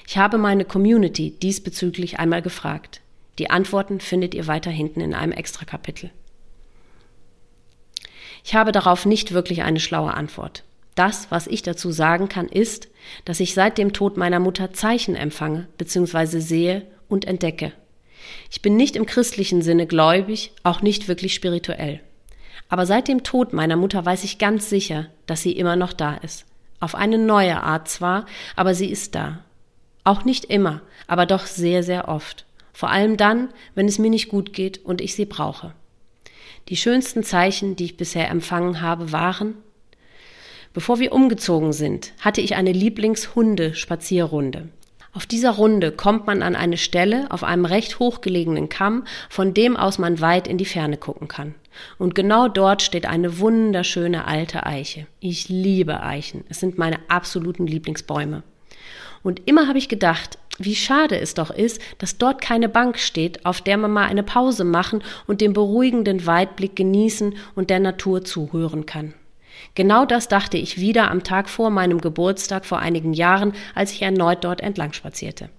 A: Ich habe meine Community diesbezüglich einmal gefragt. Die Antworten findet ihr weiter hinten in einem Extrakapitel. Ich habe darauf nicht wirklich eine schlaue Antwort. Das, was ich dazu sagen kann, ist, dass ich seit dem Tod meiner Mutter Zeichen empfange bzw. sehe und entdecke. Ich bin nicht im christlichen Sinne gläubig, auch nicht wirklich spirituell. Aber seit dem Tod meiner Mutter weiß ich ganz sicher, dass sie immer noch da ist. Auf eine neue Art zwar, aber sie ist da. Auch nicht immer, aber doch sehr, sehr oft. Vor allem dann, wenn es mir nicht gut geht und ich sie brauche. Die schönsten Zeichen, die ich bisher empfangen habe, waren, bevor wir umgezogen sind, hatte ich eine Lieblingshunde-Spazierrunde. Auf dieser Runde kommt man an eine Stelle auf einem recht hochgelegenen Kamm, von dem aus man weit in die Ferne gucken kann. Und genau dort steht eine wunderschöne alte Eiche. Ich liebe Eichen. Es sind meine absoluten Lieblingsbäume. Und immer habe ich gedacht, wie schade es doch ist, dass dort keine Bank steht, auf der man mal eine Pause machen und den beruhigenden Weitblick genießen und der Natur zuhören kann. Genau das dachte ich wieder am Tag vor meinem Geburtstag vor einigen Jahren, als ich erneut dort entlang spazierte.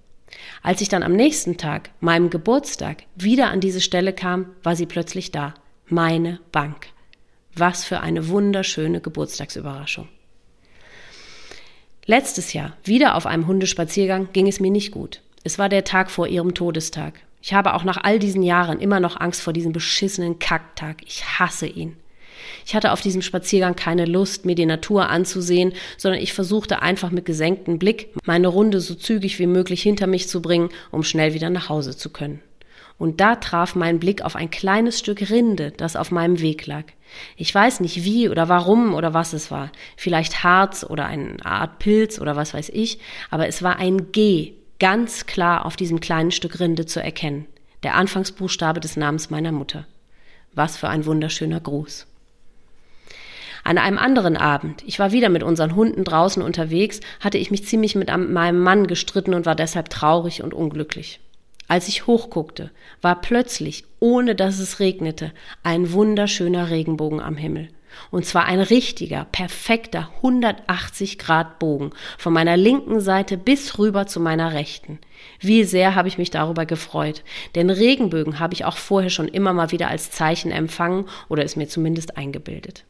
A: Als ich dann am nächsten Tag, meinem Geburtstag, wieder an diese Stelle kam, war sie plötzlich da. Meine Bank. Was für eine wunderschöne Geburtstagsüberraschung. Letztes Jahr, wieder auf einem Hundespaziergang, ging es mir nicht gut. Es war der Tag vor ihrem Todestag. Ich habe auch nach all diesen Jahren immer noch Angst vor diesem beschissenen Kacktag. Ich hasse ihn. Ich hatte auf diesem Spaziergang keine Lust, mir die Natur anzusehen, sondern ich versuchte einfach mit gesenktem Blick meine Runde so zügig wie möglich hinter mich zu bringen, um schnell wieder nach Hause zu können. Und da traf mein Blick auf ein kleines Stück Rinde, das auf meinem Weg lag. Ich weiß nicht wie oder warum oder was es war. Vielleicht Harz oder eine Art Pilz oder was weiß ich, aber es war ein G ganz klar auf diesem kleinen Stück Rinde zu erkennen. Der Anfangsbuchstabe des Namens meiner Mutter. Was für ein wunderschöner Gruß. An einem anderen Abend, ich war wieder mit unseren Hunden draußen unterwegs, hatte ich mich ziemlich mit meinem Mann gestritten und war deshalb traurig und unglücklich. Als ich hochguckte, war plötzlich, ohne dass es regnete, ein wunderschöner Regenbogen am Himmel. Und zwar ein richtiger, perfekter 180 Grad Bogen von meiner linken Seite bis rüber zu meiner rechten. Wie sehr habe ich mich darüber gefreut, denn Regenbögen habe ich auch vorher schon immer mal wieder als Zeichen empfangen oder es mir zumindest eingebildet.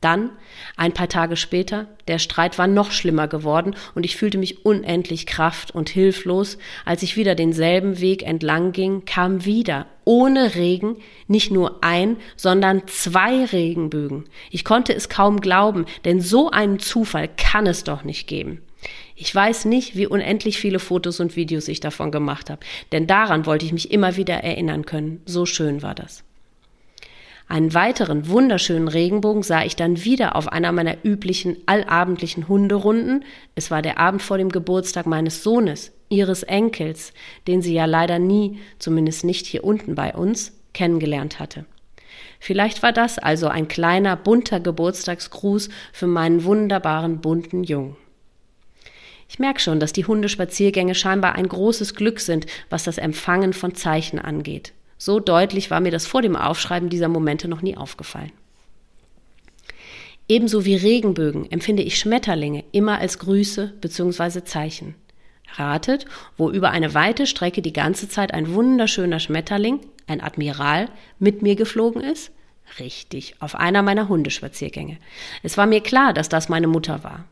A: Dann, ein paar Tage später, der Streit war noch schlimmer geworden und ich fühlte mich unendlich kraft und hilflos. Als ich wieder denselben Weg entlang ging, kam wieder ohne Regen nicht nur ein, sondern zwei Regenbögen. Ich konnte es kaum glauben, denn so einen Zufall kann es doch nicht geben. Ich weiß nicht, wie unendlich viele Fotos und Videos ich davon gemacht habe, denn daran wollte ich mich immer wieder erinnern können. So schön war das. Einen weiteren wunderschönen Regenbogen sah ich dann wieder auf einer meiner üblichen allabendlichen Hunderunden. Es war der Abend vor dem Geburtstag meines Sohnes, ihres Enkels, den sie ja leider nie, zumindest nicht hier unten bei uns, kennengelernt hatte. Vielleicht war das also ein kleiner, bunter Geburtstagsgruß für meinen wunderbaren, bunten Jungen. Ich merke schon, dass die Hundespaziergänge scheinbar ein großes Glück sind, was das Empfangen von Zeichen angeht. So deutlich war mir das vor dem Aufschreiben dieser Momente noch nie aufgefallen. Ebenso wie Regenbögen empfinde ich Schmetterlinge immer als Grüße bzw. Zeichen. Ratet, wo über eine weite Strecke die ganze Zeit ein wunderschöner Schmetterling, ein Admiral, mit mir geflogen ist? Richtig, auf einer meiner Hundespaziergänge. Es war mir klar, dass das meine Mutter war.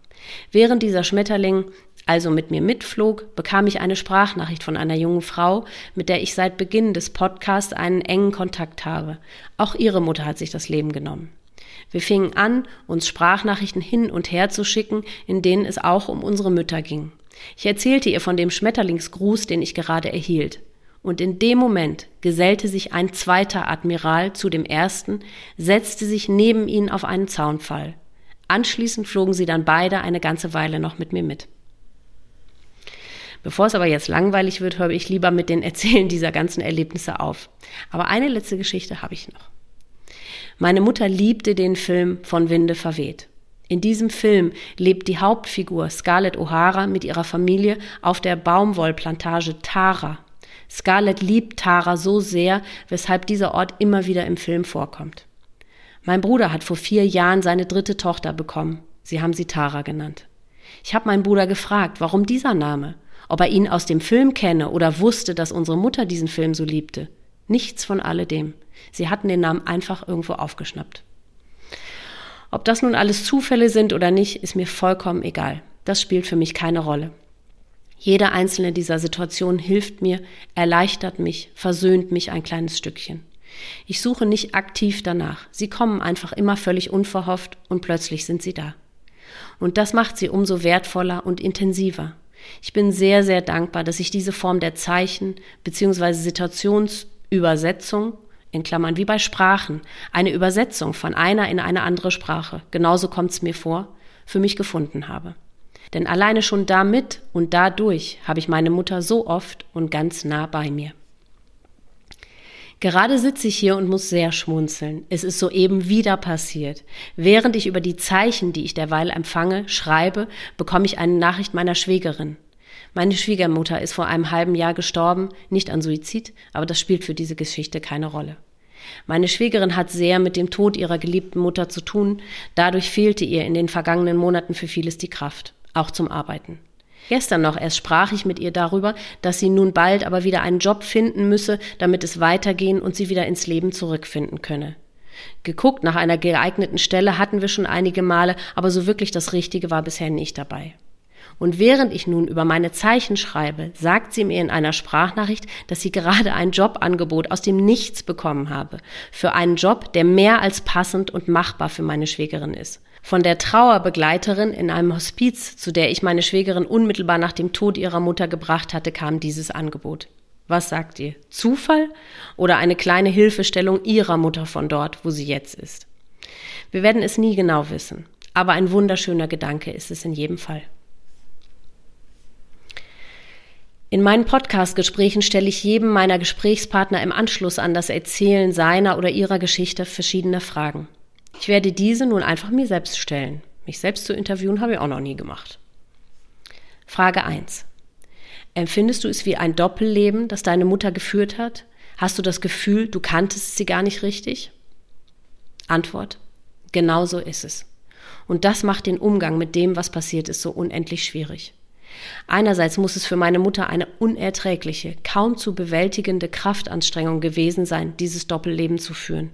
A: Während dieser Schmetterling also mit mir mitflog, bekam ich eine Sprachnachricht von einer jungen Frau, mit der ich seit Beginn des Podcasts einen engen Kontakt habe. Auch ihre Mutter hat sich das Leben genommen. Wir fingen an, uns Sprachnachrichten hin und her zu schicken, in denen es auch um unsere Mütter ging. Ich erzählte ihr von dem Schmetterlingsgruß, den ich gerade erhielt. Und in dem Moment gesellte sich ein zweiter Admiral zu dem ersten, setzte sich neben ihn auf einen Zaunfall. Anschließend flogen sie dann beide eine ganze Weile noch mit mir mit. Bevor es aber jetzt langweilig wird, höre ich lieber mit den Erzählen dieser ganzen Erlebnisse auf. Aber eine letzte Geschichte habe ich noch. Meine Mutter liebte den Film Von Winde verweht. In diesem Film lebt die Hauptfigur Scarlett O'Hara mit ihrer Familie auf der Baumwollplantage Tara. Scarlett liebt Tara so sehr, weshalb dieser Ort immer wieder im Film vorkommt. Mein Bruder hat vor vier Jahren seine dritte Tochter bekommen. Sie haben sie Tara genannt. Ich habe meinen Bruder gefragt, warum dieser Name? ob er ihn aus dem Film kenne oder wusste, dass unsere Mutter diesen Film so liebte. Nichts von alledem. Sie hatten den Namen einfach irgendwo aufgeschnappt. Ob das nun alles Zufälle sind oder nicht, ist mir vollkommen egal. Das spielt für mich keine Rolle. Jede einzelne dieser Situationen hilft mir, erleichtert mich, versöhnt mich ein kleines Stückchen. Ich suche nicht aktiv danach. Sie kommen einfach immer völlig unverhofft und plötzlich sind sie da. Und das macht sie umso wertvoller und intensiver. Ich bin sehr, sehr dankbar, dass ich diese Form der Zeichen bzw. Situationsübersetzung in Klammern wie bei Sprachen, eine Übersetzung von einer in eine andere Sprache, genauso kommt es mir vor, für mich gefunden habe. Denn alleine schon damit und dadurch habe ich meine Mutter so oft und ganz nah bei mir. Gerade sitze ich hier und muss sehr schmunzeln. Es ist soeben wieder passiert. Während ich über die Zeichen, die ich derweil empfange, schreibe, bekomme ich eine Nachricht meiner Schwägerin. Meine Schwiegermutter ist vor einem halben Jahr gestorben, nicht an Suizid, aber das spielt für diese Geschichte keine Rolle. Meine Schwägerin hat sehr mit dem Tod ihrer geliebten Mutter zu tun, dadurch fehlte ihr in den vergangenen Monaten für vieles die Kraft, auch zum Arbeiten. Gestern noch erst sprach ich mit ihr darüber, dass sie nun bald aber wieder einen Job finden müsse, damit es weitergehen und sie wieder ins Leben zurückfinden könne. Geguckt nach einer geeigneten Stelle hatten wir schon einige Male, aber so wirklich das Richtige war bisher nicht dabei. Und während ich nun über meine Zeichen schreibe, sagt sie mir in einer Sprachnachricht, dass sie gerade ein Jobangebot aus dem Nichts bekommen habe. Für einen Job, der mehr als passend und machbar für meine Schwägerin ist. Von der Trauerbegleiterin in einem Hospiz, zu der ich meine Schwägerin unmittelbar nach dem Tod ihrer Mutter gebracht hatte, kam dieses Angebot. Was sagt ihr? Zufall oder eine kleine Hilfestellung ihrer Mutter von dort, wo sie jetzt ist? Wir werden es nie genau wissen, aber ein wunderschöner Gedanke ist es in jedem Fall. In meinen Podcast-Gesprächen stelle ich jedem meiner Gesprächspartner im Anschluss an das Erzählen seiner oder ihrer Geschichte verschiedene Fragen. Ich werde diese nun einfach mir selbst stellen. Mich selbst zu interviewen habe ich auch noch nie gemacht. Frage 1. Empfindest du es wie ein Doppelleben, das deine Mutter geführt hat? Hast du das Gefühl, du kanntest sie gar nicht richtig? Antwort. Genau so ist es. Und das macht den Umgang mit dem, was passiert ist, so unendlich schwierig. Einerseits muss es für meine Mutter eine unerträgliche, kaum zu bewältigende Kraftanstrengung gewesen sein, dieses Doppelleben zu führen.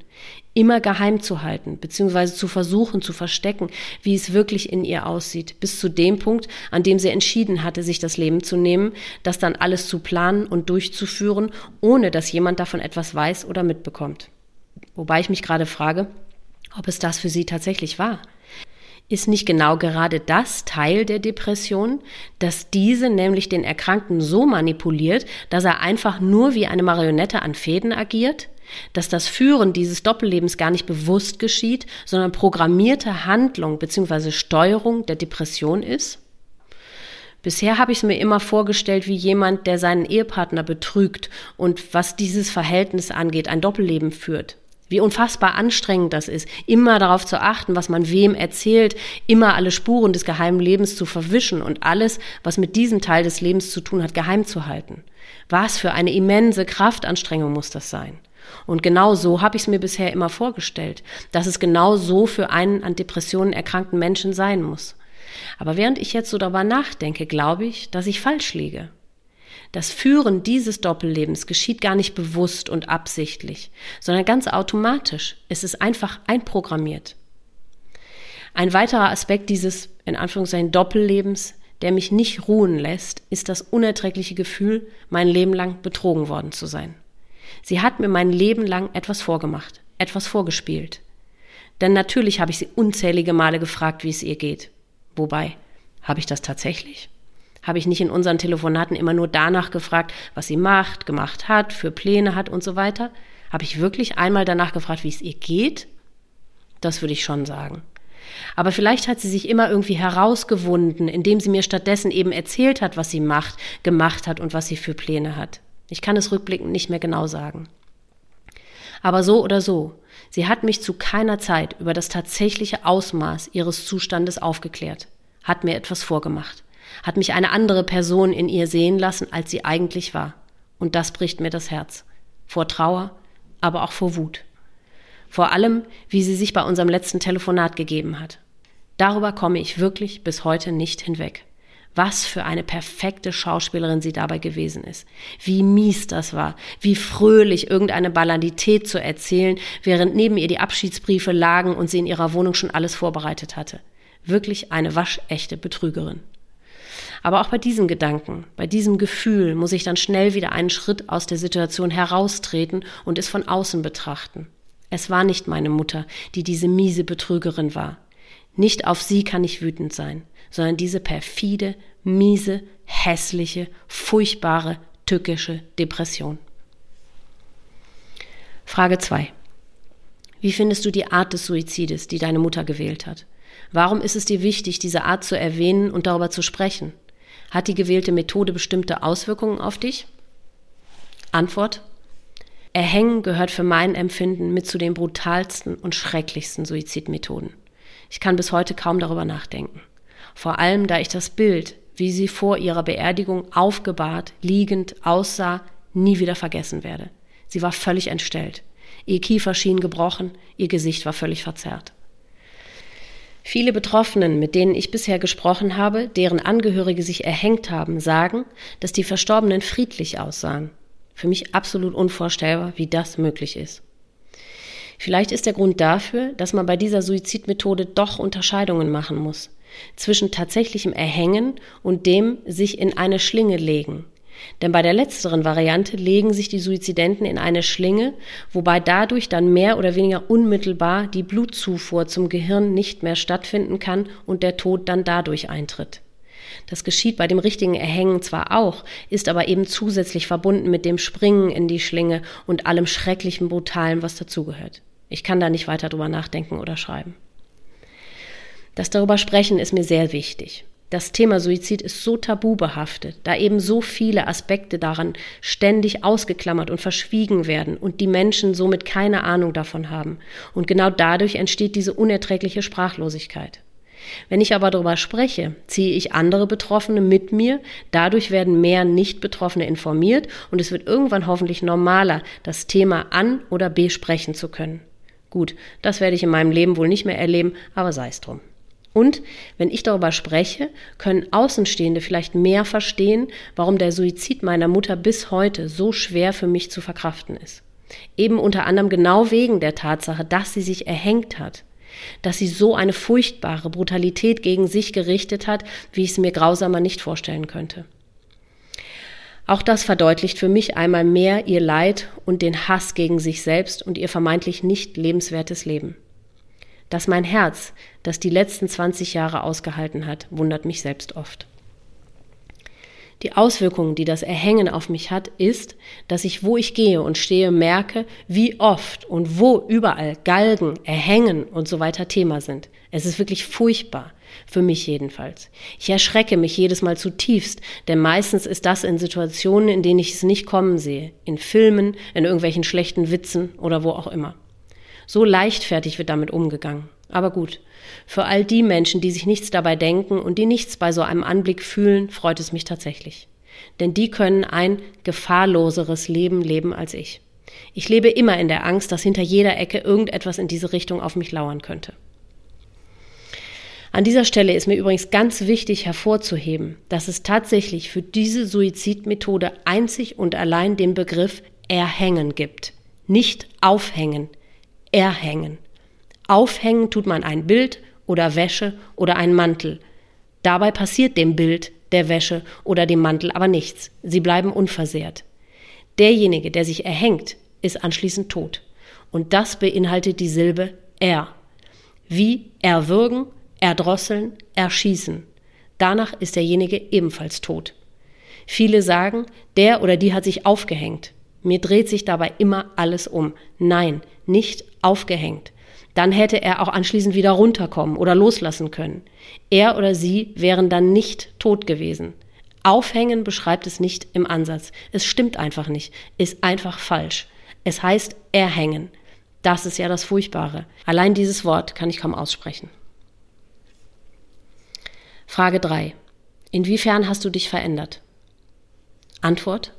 A: Immer geheim zu halten, beziehungsweise zu versuchen zu verstecken, wie es wirklich in ihr aussieht, bis zu dem Punkt, an dem sie entschieden hatte, sich das Leben zu nehmen, das dann alles zu planen und durchzuführen, ohne dass jemand davon etwas weiß oder mitbekommt. Wobei ich mich gerade frage, ob es das für sie tatsächlich war. Ist nicht genau gerade das Teil der Depression, dass diese nämlich den Erkrankten so manipuliert, dass er einfach nur wie eine Marionette an Fäden agiert? Dass das Führen dieses Doppellebens gar nicht bewusst geschieht, sondern programmierte Handlung bzw. Steuerung der Depression ist? Bisher habe ich es mir immer vorgestellt wie jemand, der seinen Ehepartner betrügt und was dieses Verhältnis angeht, ein Doppelleben führt. Wie unfassbar anstrengend das ist, immer darauf zu achten, was man wem erzählt, immer alle Spuren des geheimen Lebens zu verwischen und alles, was mit diesem Teil des Lebens zu tun hat, geheim zu halten. Was für eine immense Kraftanstrengung muss das sein? Und genau so habe ich es mir bisher immer vorgestellt, dass es genau so für einen an Depressionen erkrankten Menschen sein muss. Aber während ich jetzt so darüber nachdenke, glaube ich, dass ich falsch liege. Das Führen dieses Doppellebens geschieht gar nicht bewusst und absichtlich, sondern ganz automatisch. Es ist einfach einprogrammiert. Ein weiterer Aspekt dieses, in Anführungszeichen, Doppellebens, der mich nicht ruhen lässt, ist das unerträgliche Gefühl, mein Leben lang betrogen worden zu sein. Sie hat mir mein Leben lang etwas vorgemacht, etwas vorgespielt. Denn natürlich habe ich sie unzählige Male gefragt, wie es ihr geht. Wobei, habe ich das tatsächlich? Habe ich nicht in unseren Telefonaten immer nur danach gefragt, was sie macht, gemacht hat, für Pläne hat und so weiter? Habe ich wirklich einmal danach gefragt, wie es ihr geht? Das würde ich schon sagen. Aber vielleicht hat sie sich immer irgendwie herausgewunden, indem sie mir stattdessen eben erzählt hat, was sie macht, gemacht hat und was sie für Pläne hat. Ich kann es rückblickend nicht mehr genau sagen. Aber so oder so, sie hat mich zu keiner Zeit über das tatsächliche Ausmaß ihres Zustandes aufgeklärt, hat mir etwas vorgemacht hat mich eine andere Person in ihr sehen lassen, als sie eigentlich war. Und das bricht mir das Herz. Vor Trauer, aber auch vor Wut. Vor allem, wie sie sich bei unserem letzten Telefonat gegeben hat. Darüber komme ich wirklich bis heute nicht hinweg. Was für eine perfekte Schauspielerin sie dabei gewesen ist. Wie mies das war. Wie fröhlich irgendeine Banalität zu erzählen, während neben ihr die Abschiedsbriefe lagen und sie in ihrer Wohnung schon alles vorbereitet hatte. Wirklich eine waschechte Betrügerin. Aber auch bei diesem Gedanken, bei diesem Gefühl muss ich dann schnell wieder einen Schritt aus der Situation heraustreten und es von außen betrachten. Es war nicht meine Mutter, die diese miese Betrügerin war. Nicht auf sie kann ich wütend sein, sondern diese perfide, miese, hässliche, furchtbare, tückische Depression. Frage 2. Wie findest du die Art des Suizides, die deine Mutter gewählt hat? Warum ist es dir wichtig, diese Art zu erwähnen und darüber zu sprechen? Hat die gewählte Methode bestimmte Auswirkungen auf dich? Antwort. Erhängen gehört für mein Empfinden mit zu den brutalsten und schrecklichsten Suizidmethoden. Ich kann bis heute kaum darüber nachdenken. Vor allem, da ich das Bild, wie sie vor ihrer Beerdigung aufgebahrt, liegend aussah, nie wieder vergessen werde. Sie war völlig entstellt. Ihr Kiefer schien gebrochen, ihr Gesicht war völlig verzerrt. Viele Betroffenen, mit denen ich bisher gesprochen habe, deren Angehörige sich erhängt haben, sagen, dass die Verstorbenen friedlich aussahen. Für mich absolut unvorstellbar, wie das möglich ist. Vielleicht ist der Grund dafür, dass man bei dieser Suizidmethode doch Unterscheidungen machen muss zwischen tatsächlichem Erhängen und dem sich in eine Schlinge legen. Denn bei der letzteren Variante legen sich die Suizidenten in eine Schlinge, wobei dadurch dann mehr oder weniger unmittelbar die Blutzufuhr zum Gehirn nicht mehr stattfinden kann und der Tod dann dadurch eintritt. Das geschieht bei dem richtigen Erhängen zwar auch, ist aber eben zusätzlich verbunden mit dem Springen in die Schlinge und allem schrecklichen Brutalen, was dazugehört. Ich kann da nicht weiter drüber nachdenken oder schreiben. Das darüber sprechen ist mir sehr wichtig. Das Thema Suizid ist so tabu behaftet, da eben so viele Aspekte daran ständig ausgeklammert und verschwiegen werden und die Menschen somit keine Ahnung davon haben. Und genau dadurch entsteht diese unerträgliche Sprachlosigkeit. Wenn ich aber darüber spreche, ziehe ich andere Betroffene mit mir, dadurch werden mehr Nicht-Betroffene informiert und es wird irgendwann hoffentlich normaler, das Thema an- oder besprechen zu können. Gut, das werde ich in meinem Leben wohl nicht mehr erleben, aber sei es drum. Und wenn ich darüber spreche, können Außenstehende vielleicht mehr verstehen, warum der Suizid meiner Mutter bis heute so schwer für mich zu verkraften ist. Eben unter anderem genau wegen der Tatsache, dass sie sich erhängt hat dass sie so eine furchtbare Brutalität gegen sich gerichtet hat, wie ich es mir grausamer nicht vorstellen könnte. Auch das verdeutlicht für mich einmal mehr ihr Leid und den Hass gegen sich selbst und ihr vermeintlich nicht lebenswertes Leben. Dass mein Herz, das die letzten 20 Jahre ausgehalten hat, wundert mich selbst oft. Die Auswirkungen, die das Erhängen auf mich hat, ist, dass ich, wo ich gehe und stehe, merke, wie oft und wo überall Galgen, Erhängen und so weiter Thema sind. Es ist wirklich furchtbar. Für mich jedenfalls. Ich erschrecke mich jedes Mal zutiefst, denn meistens ist das in Situationen, in denen ich es nicht kommen sehe. In Filmen, in irgendwelchen schlechten Witzen oder wo auch immer. So leichtfertig wird damit umgegangen. Aber gut, für all die Menschen, die sich nichts dabei denken und die nichts bei so einem Anblick fühlen, freut es mich tatsächlich. Denn die können ein gefahrloseres Leben leben als ich. Ich lebe immer in der Angst, dass hinter jeder Ecke irgendetwas in diese Richtung auf mich lauern könnte. An dieser Stelle ist mir übrigens ganz wichtig hervorzuheben, dass es tatsächlich für diese Suizidmethode einzig und allein den Begriff erhängen gibt. Nicht aufhängen, erhängen. Aufhängen tut man ein Bild oder Wäsche oder einen Mantel. Dabei passiert dem Bild, der Wäsche oder dem Mantel aber nichts. Sie bleiben unversehrt. Derjenige, der sich erhängt, ist anschließend tot. Und das beinhaltet die Silbe er. Wie erwürgen, erdrosseln, erschießen. Danach ist derjenige ebenfalls tot. Viele sagen, der oder die hat sich aufgehängt. Mir dreht sich dabei immer alles um. Nein, nicht aufgehängt. Dann hätte er auch anschließend wieder runterkommen oder loslassen können. Er oder sie wären dann nicht tot gewesen. Aufhängen beschreibt es nicht im Ansatz. Es stimmt einfach nicht, ist einfach falsch. Es heißt erhängen. Das ist ja das Furchtbare. Allein dieses Wort kann ich kaum aussprechen. Frage 3. Inwiefern hast du dich verändert? Antwort.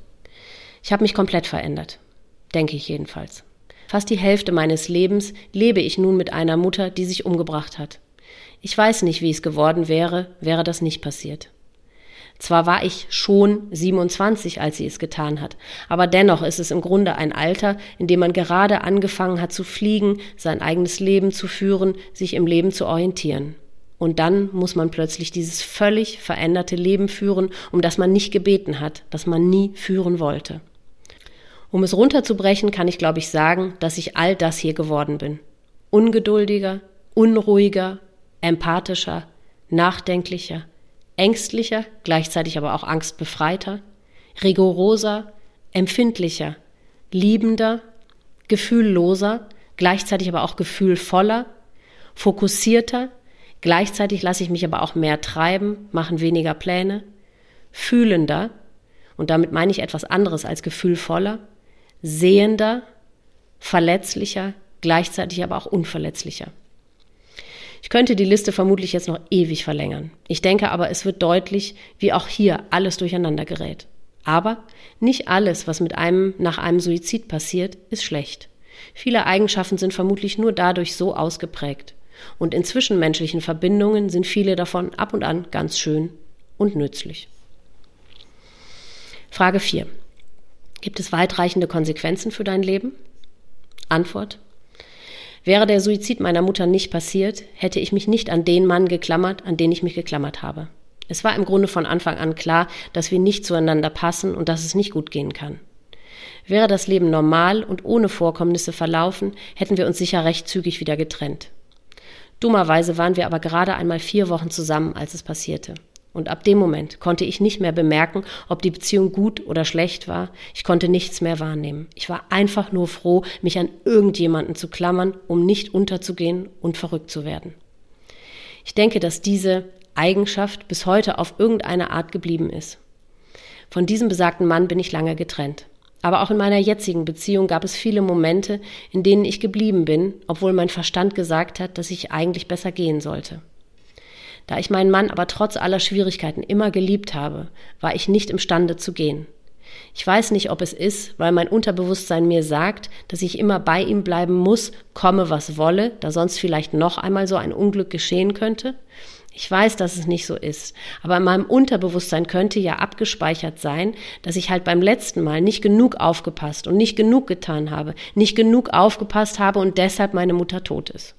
A: Ich habe mich komplett verändert. Denke ich jedenfalls. Fast die Hälfte meines Lebens lebe ich nun mit einer Mutter, die sich umgebracht hat. Ich weiß nicht, wie es geworden wäre, wäre das nicht passiert. Zwar war ich schon 27, als sie es getan hat, aber dennoch ist es im Grunde ein Alter, in dem man gerade angefangen hat zu fliegen, sein eigenes Leben zu führen, sich im Leben zu orientieren. Und dann muss man plötzlich dieses völlig veränderte Leben führen, um das man nicht gebeten hat, das man nie führen wollte. Um es runterzubrechen, kann ich, glaube ich, sagen, dass ich all das hier geworden bin. Ungeduldiger, unruhiger, empathischer, nachdenklicher, ängstlicher, gleichzeitig aber auch angstbefreiter, rigoroser, empfindlicher, liebender, gefühlloser, gleichzeitig aber auch gefühlvoller, fokussierter, gleichzeitig lasse ich mich aber auch mehr treiben, machen weniger Pläne, fühlender, und damit meine ich etwas anderes als gefühlvoller, sehender, verletzlicher, gleichzeitig aber auch unverletzlicher. Ich könnte die Liste vermutlich jetzt noch ewig verlängern. Ich denke aber, es wird deutlich, wie auch hier alles durcheinander gerät. Aber nicht alles, was mit einem nach einem Suizid passiert, ist schlecht. Viele Eigenschaften sind vermutlich nur dadurch so ausgeprägt. Und in zwischenmenschlichen Verbindungen sind viele davon ab und an ganz schön und nützlich. Frage 4. Gibt es weitreichende Konsequenzen für dein Leben? Antwort. Wäre der Suizid meiner Mutter nicht passiert, hätte ich mich nicht an den Mann geklammert, an den ich mich geklammert habe. Es war im Grunde von Anfang an klar, dass wir nicht zueinander passen und dass es nicht gut gehen kann. Wäre das Leben normal und ohne Vorkommnisse verlaufen, hätten wir uns sicher recht zügig wieder getrennt. Dummerweise waren wir aber gerade einmal vier Wochen zusammen, als es passierte. Und ab dem Moment konnte ich nicht mehr bemerken, ob die Beziehung gut oder schlecht war. Ich konnte nichts mehr wahrnehmen. Ich war einfach nur froh, mich an irgendjemanden zu klammern, um nicht unterzugehen und verrückt zu werden. Ich denke, dass diese Eigenschaft bis heute auf irgendeine Art geblieben ist. Von diesem besagten Mann bin ich lange getrennt. Aber auch in meiner jetzigen Beziehung gab es viele Momente, in denen ich geblieben bin, obwohl mein Verstand gesagt hat, dass ich eigentlich besser gehen sollte. Da ich meinen Mann aber trotz aller Schwierigkeiten immer geliebt habe, war ich nicht imstande zu gehen. Ich weiß nicht, ob es ist, weil mein Unterbewusstsein mir sagt, dass ich immer bei ihm bleiben muss, komme was wolle, da sonst vielleicht noch einmal so ein Unglück geschehen könnte. Ich weiß, dass es nicht so ist, aber in meinem Unterbewusstsein könnte ja abgespeichert sein, dass ich halt beim letzten Mal nicht genug aufgepasst und nicht genug getan habe, nicht genug aufgepasst habe und deshalb meine Mutter tot ist.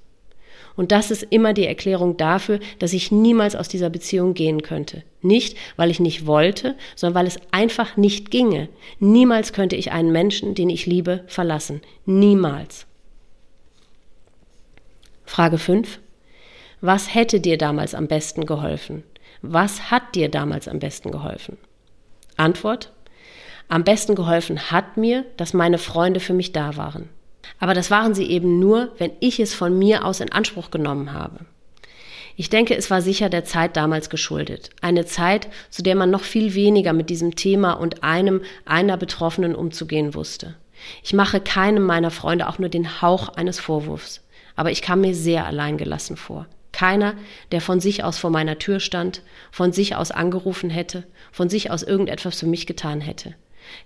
A: Und das ist immer die Erklärung dafür, dass ich niemals aus dieser Beziehung gehen könnte. Nicht, weil ich nicht wollte, sondern weil es einfach nicht ginge. Niemals könnte ich einen Menschen, den ich liebe, verlassen. Niemals. Frage 5. Was hätte dir damals am besten geholfen? Was hat dir damals am besten geholfen? Antwort. Am besten geholfen hat mir, dass meine Freunde für mich da waren. Aber das waren sie eben nur, wenn ich es von mir aus in Anspruch genommen habe. Ich denke, es war sicher der Zeit damals geschuldet. Eine Zeit, zu der man noch viel weniger mit diesem Thema und einem einer Betroffenen umzugehen wusste. Ich mache keinem meiner Freunde auch nur den Hauch eines Vorwurfs. Aber ich kam mir sehr alleingelassen vor. Keiner, der von sich aus vor meiner Tür stand, von sich aus angerufen hätte, von sich aus irgendetwas für mich getan hätte.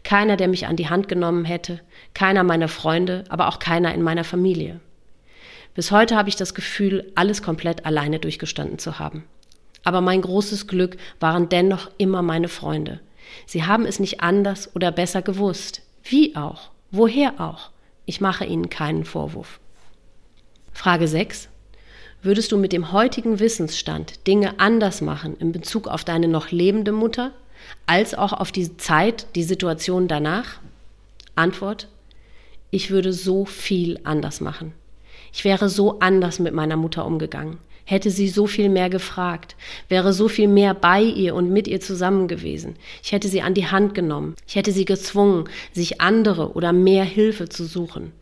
A: Keiner, der mich an die Hand genommen hätte, keiner meiner Freunde, aber auch keiner in meiner Familie. Bis heute habe ich das Gefühl, alles komplett alleine durchgestanden zu haben. Aber mein großes Glück waren dennoch immer meine Freunde. Sie haben es nicht anders oder besser gewusst. Wie auch? Woher auch? Ich mache ihnen keinen Vorwurf. Frage 6. Würdest du mit dem heutigen Wissensstand Dinge anders machen in Bezug auf deine noch lebende Mutter als auch auf die Zeit, die Situation danach? Antwort, ich würde so viel anders machen. Ich wäre so anders mit meiner Mutter umgegangen, hätte sie so viel mehr gefragt, wäre so viel mehr bei ihr und mit ihr zusammen gewesen. Ich hätte sie an die Hand genommen, ich hätte sie gezwungen, sich andere oder mehr Hilfe zu suchen.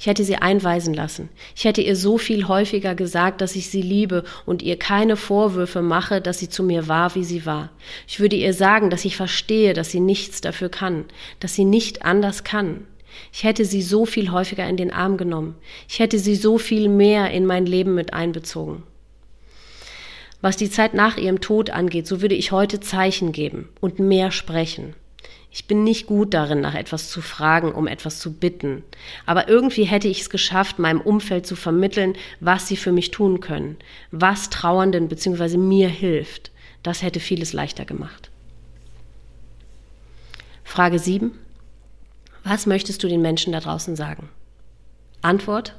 A: Ich hätte sie einweisen lassen. Ich hätte ihr so viel häufiger gesagt, dass ich sie liebe und ihr keine Vorwürfe mache, dass sie zu mir war, wie sie war. Ich würde ihr sagen, dass ich verstehe, dass sie nichts dafür kann, dass sie nicht anders kann. Ich hätte sie so viel häufiger in den Arm genommen. Ich hätte sie so viel mehr in mein Leben mit einbezogen. Was die Zeit nach ihrem Tod angeht, so würde ich heute Zeichen geben und mehr sprechen. Ich bin nicht gut darin, nach etwas zu fragen, um etwas zu bitten. Aber irgendwie hätte ich es geschafft, meinem Umfeld zu vermitteln, was sie für mich tun können, was Trauernden bzw. mir hilft. Das hätte vieles leichter gemacht. Frage 7. Was möchtest du den Menschen da draußen sagen? Antwort.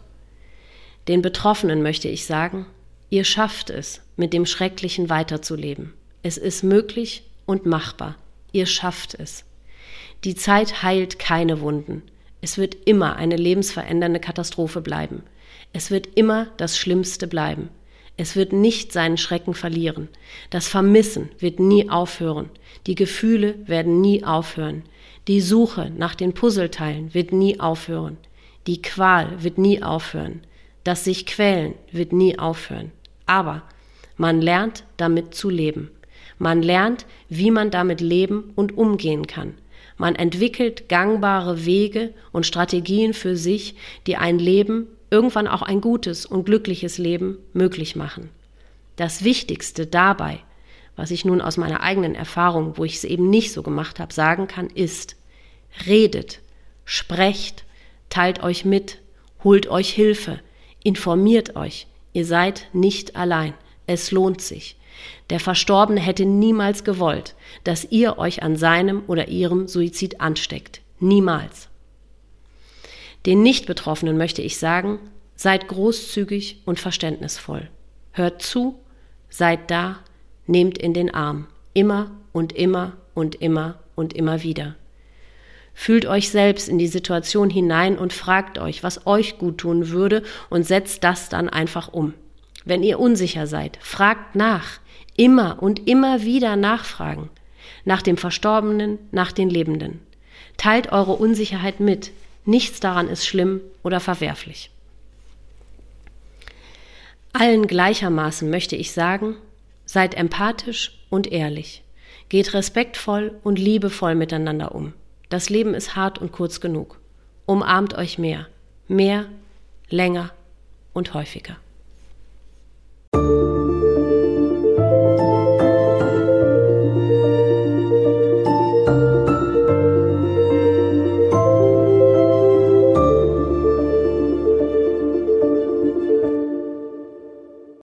A: Den Betroffenen möchte ich sagen, ihr schafft es, mit dem Schrecklichen weiterzuleben. Es ist möglich und machbar. Ihr schafft es. Die Zeit heilt keine Wunden. Es wird immer eine lebensverändernde Katastrophe bleiben. Es wird immer das Schlimmste bleiben. Es wird nicht seinen Schrecken verlieren. Das Vermissen wird nie aufhören. Die Gefühle werden nie aufhören. Die Suche nach den Puzzleteilen wird nie aufhören. Die Qual wird nie aufhören. Das sich quälen wird nie aufhören. Aber man lernt damit zu leben. Man lernt, wie man damit leben und umgehen kann. Man entwickelt gangbare Wege und Strategien für sich, die ein Leben, irgendwann auch ein gutes und glückliches Leben möglich machen. Das Wichtigste dabei, was ich nun aus meiner eigenen Erfahrung, wo ich es eben nicht so gemacht habe, sagen kann, ist, redet, sprecht, teilt euch mit, holt euch Hilfe, informiert euch, ihr seid nicht allein, es lohnt sich. Der Verstorbene hätte niemals gewollt, dass ihr euch an seinem oder ihrem Suizid ansteckt. Niemals. Den Nicht-Betroffenen möchte ich sagen, seid großzügig und verständnisvoll. Hört zu, seid da, nehmt in den Arm. Immer und immer und immer und immer wieder. Fühlt euch selbst in die Situation hinein und fragt euch, was euch gut tun würde und setzt das dann einfach um. Wenn ihr unsicher seid, fragt nach. Immer und immer wieder nachfragen. Nach dem Verstorbenen, nach den Lebenden. Teilt eure Unsicherheit mit. Nichts daran ist schlimm oder verwerflich. Allen gleichermaßen möchte ich sagen, seid empathisch und ehrlich. Geht respektvoll und liebevoll miteinander um. Das Leben ist hart und kurz genug. Umarmt euch mehr, mehr, länger und häufiger.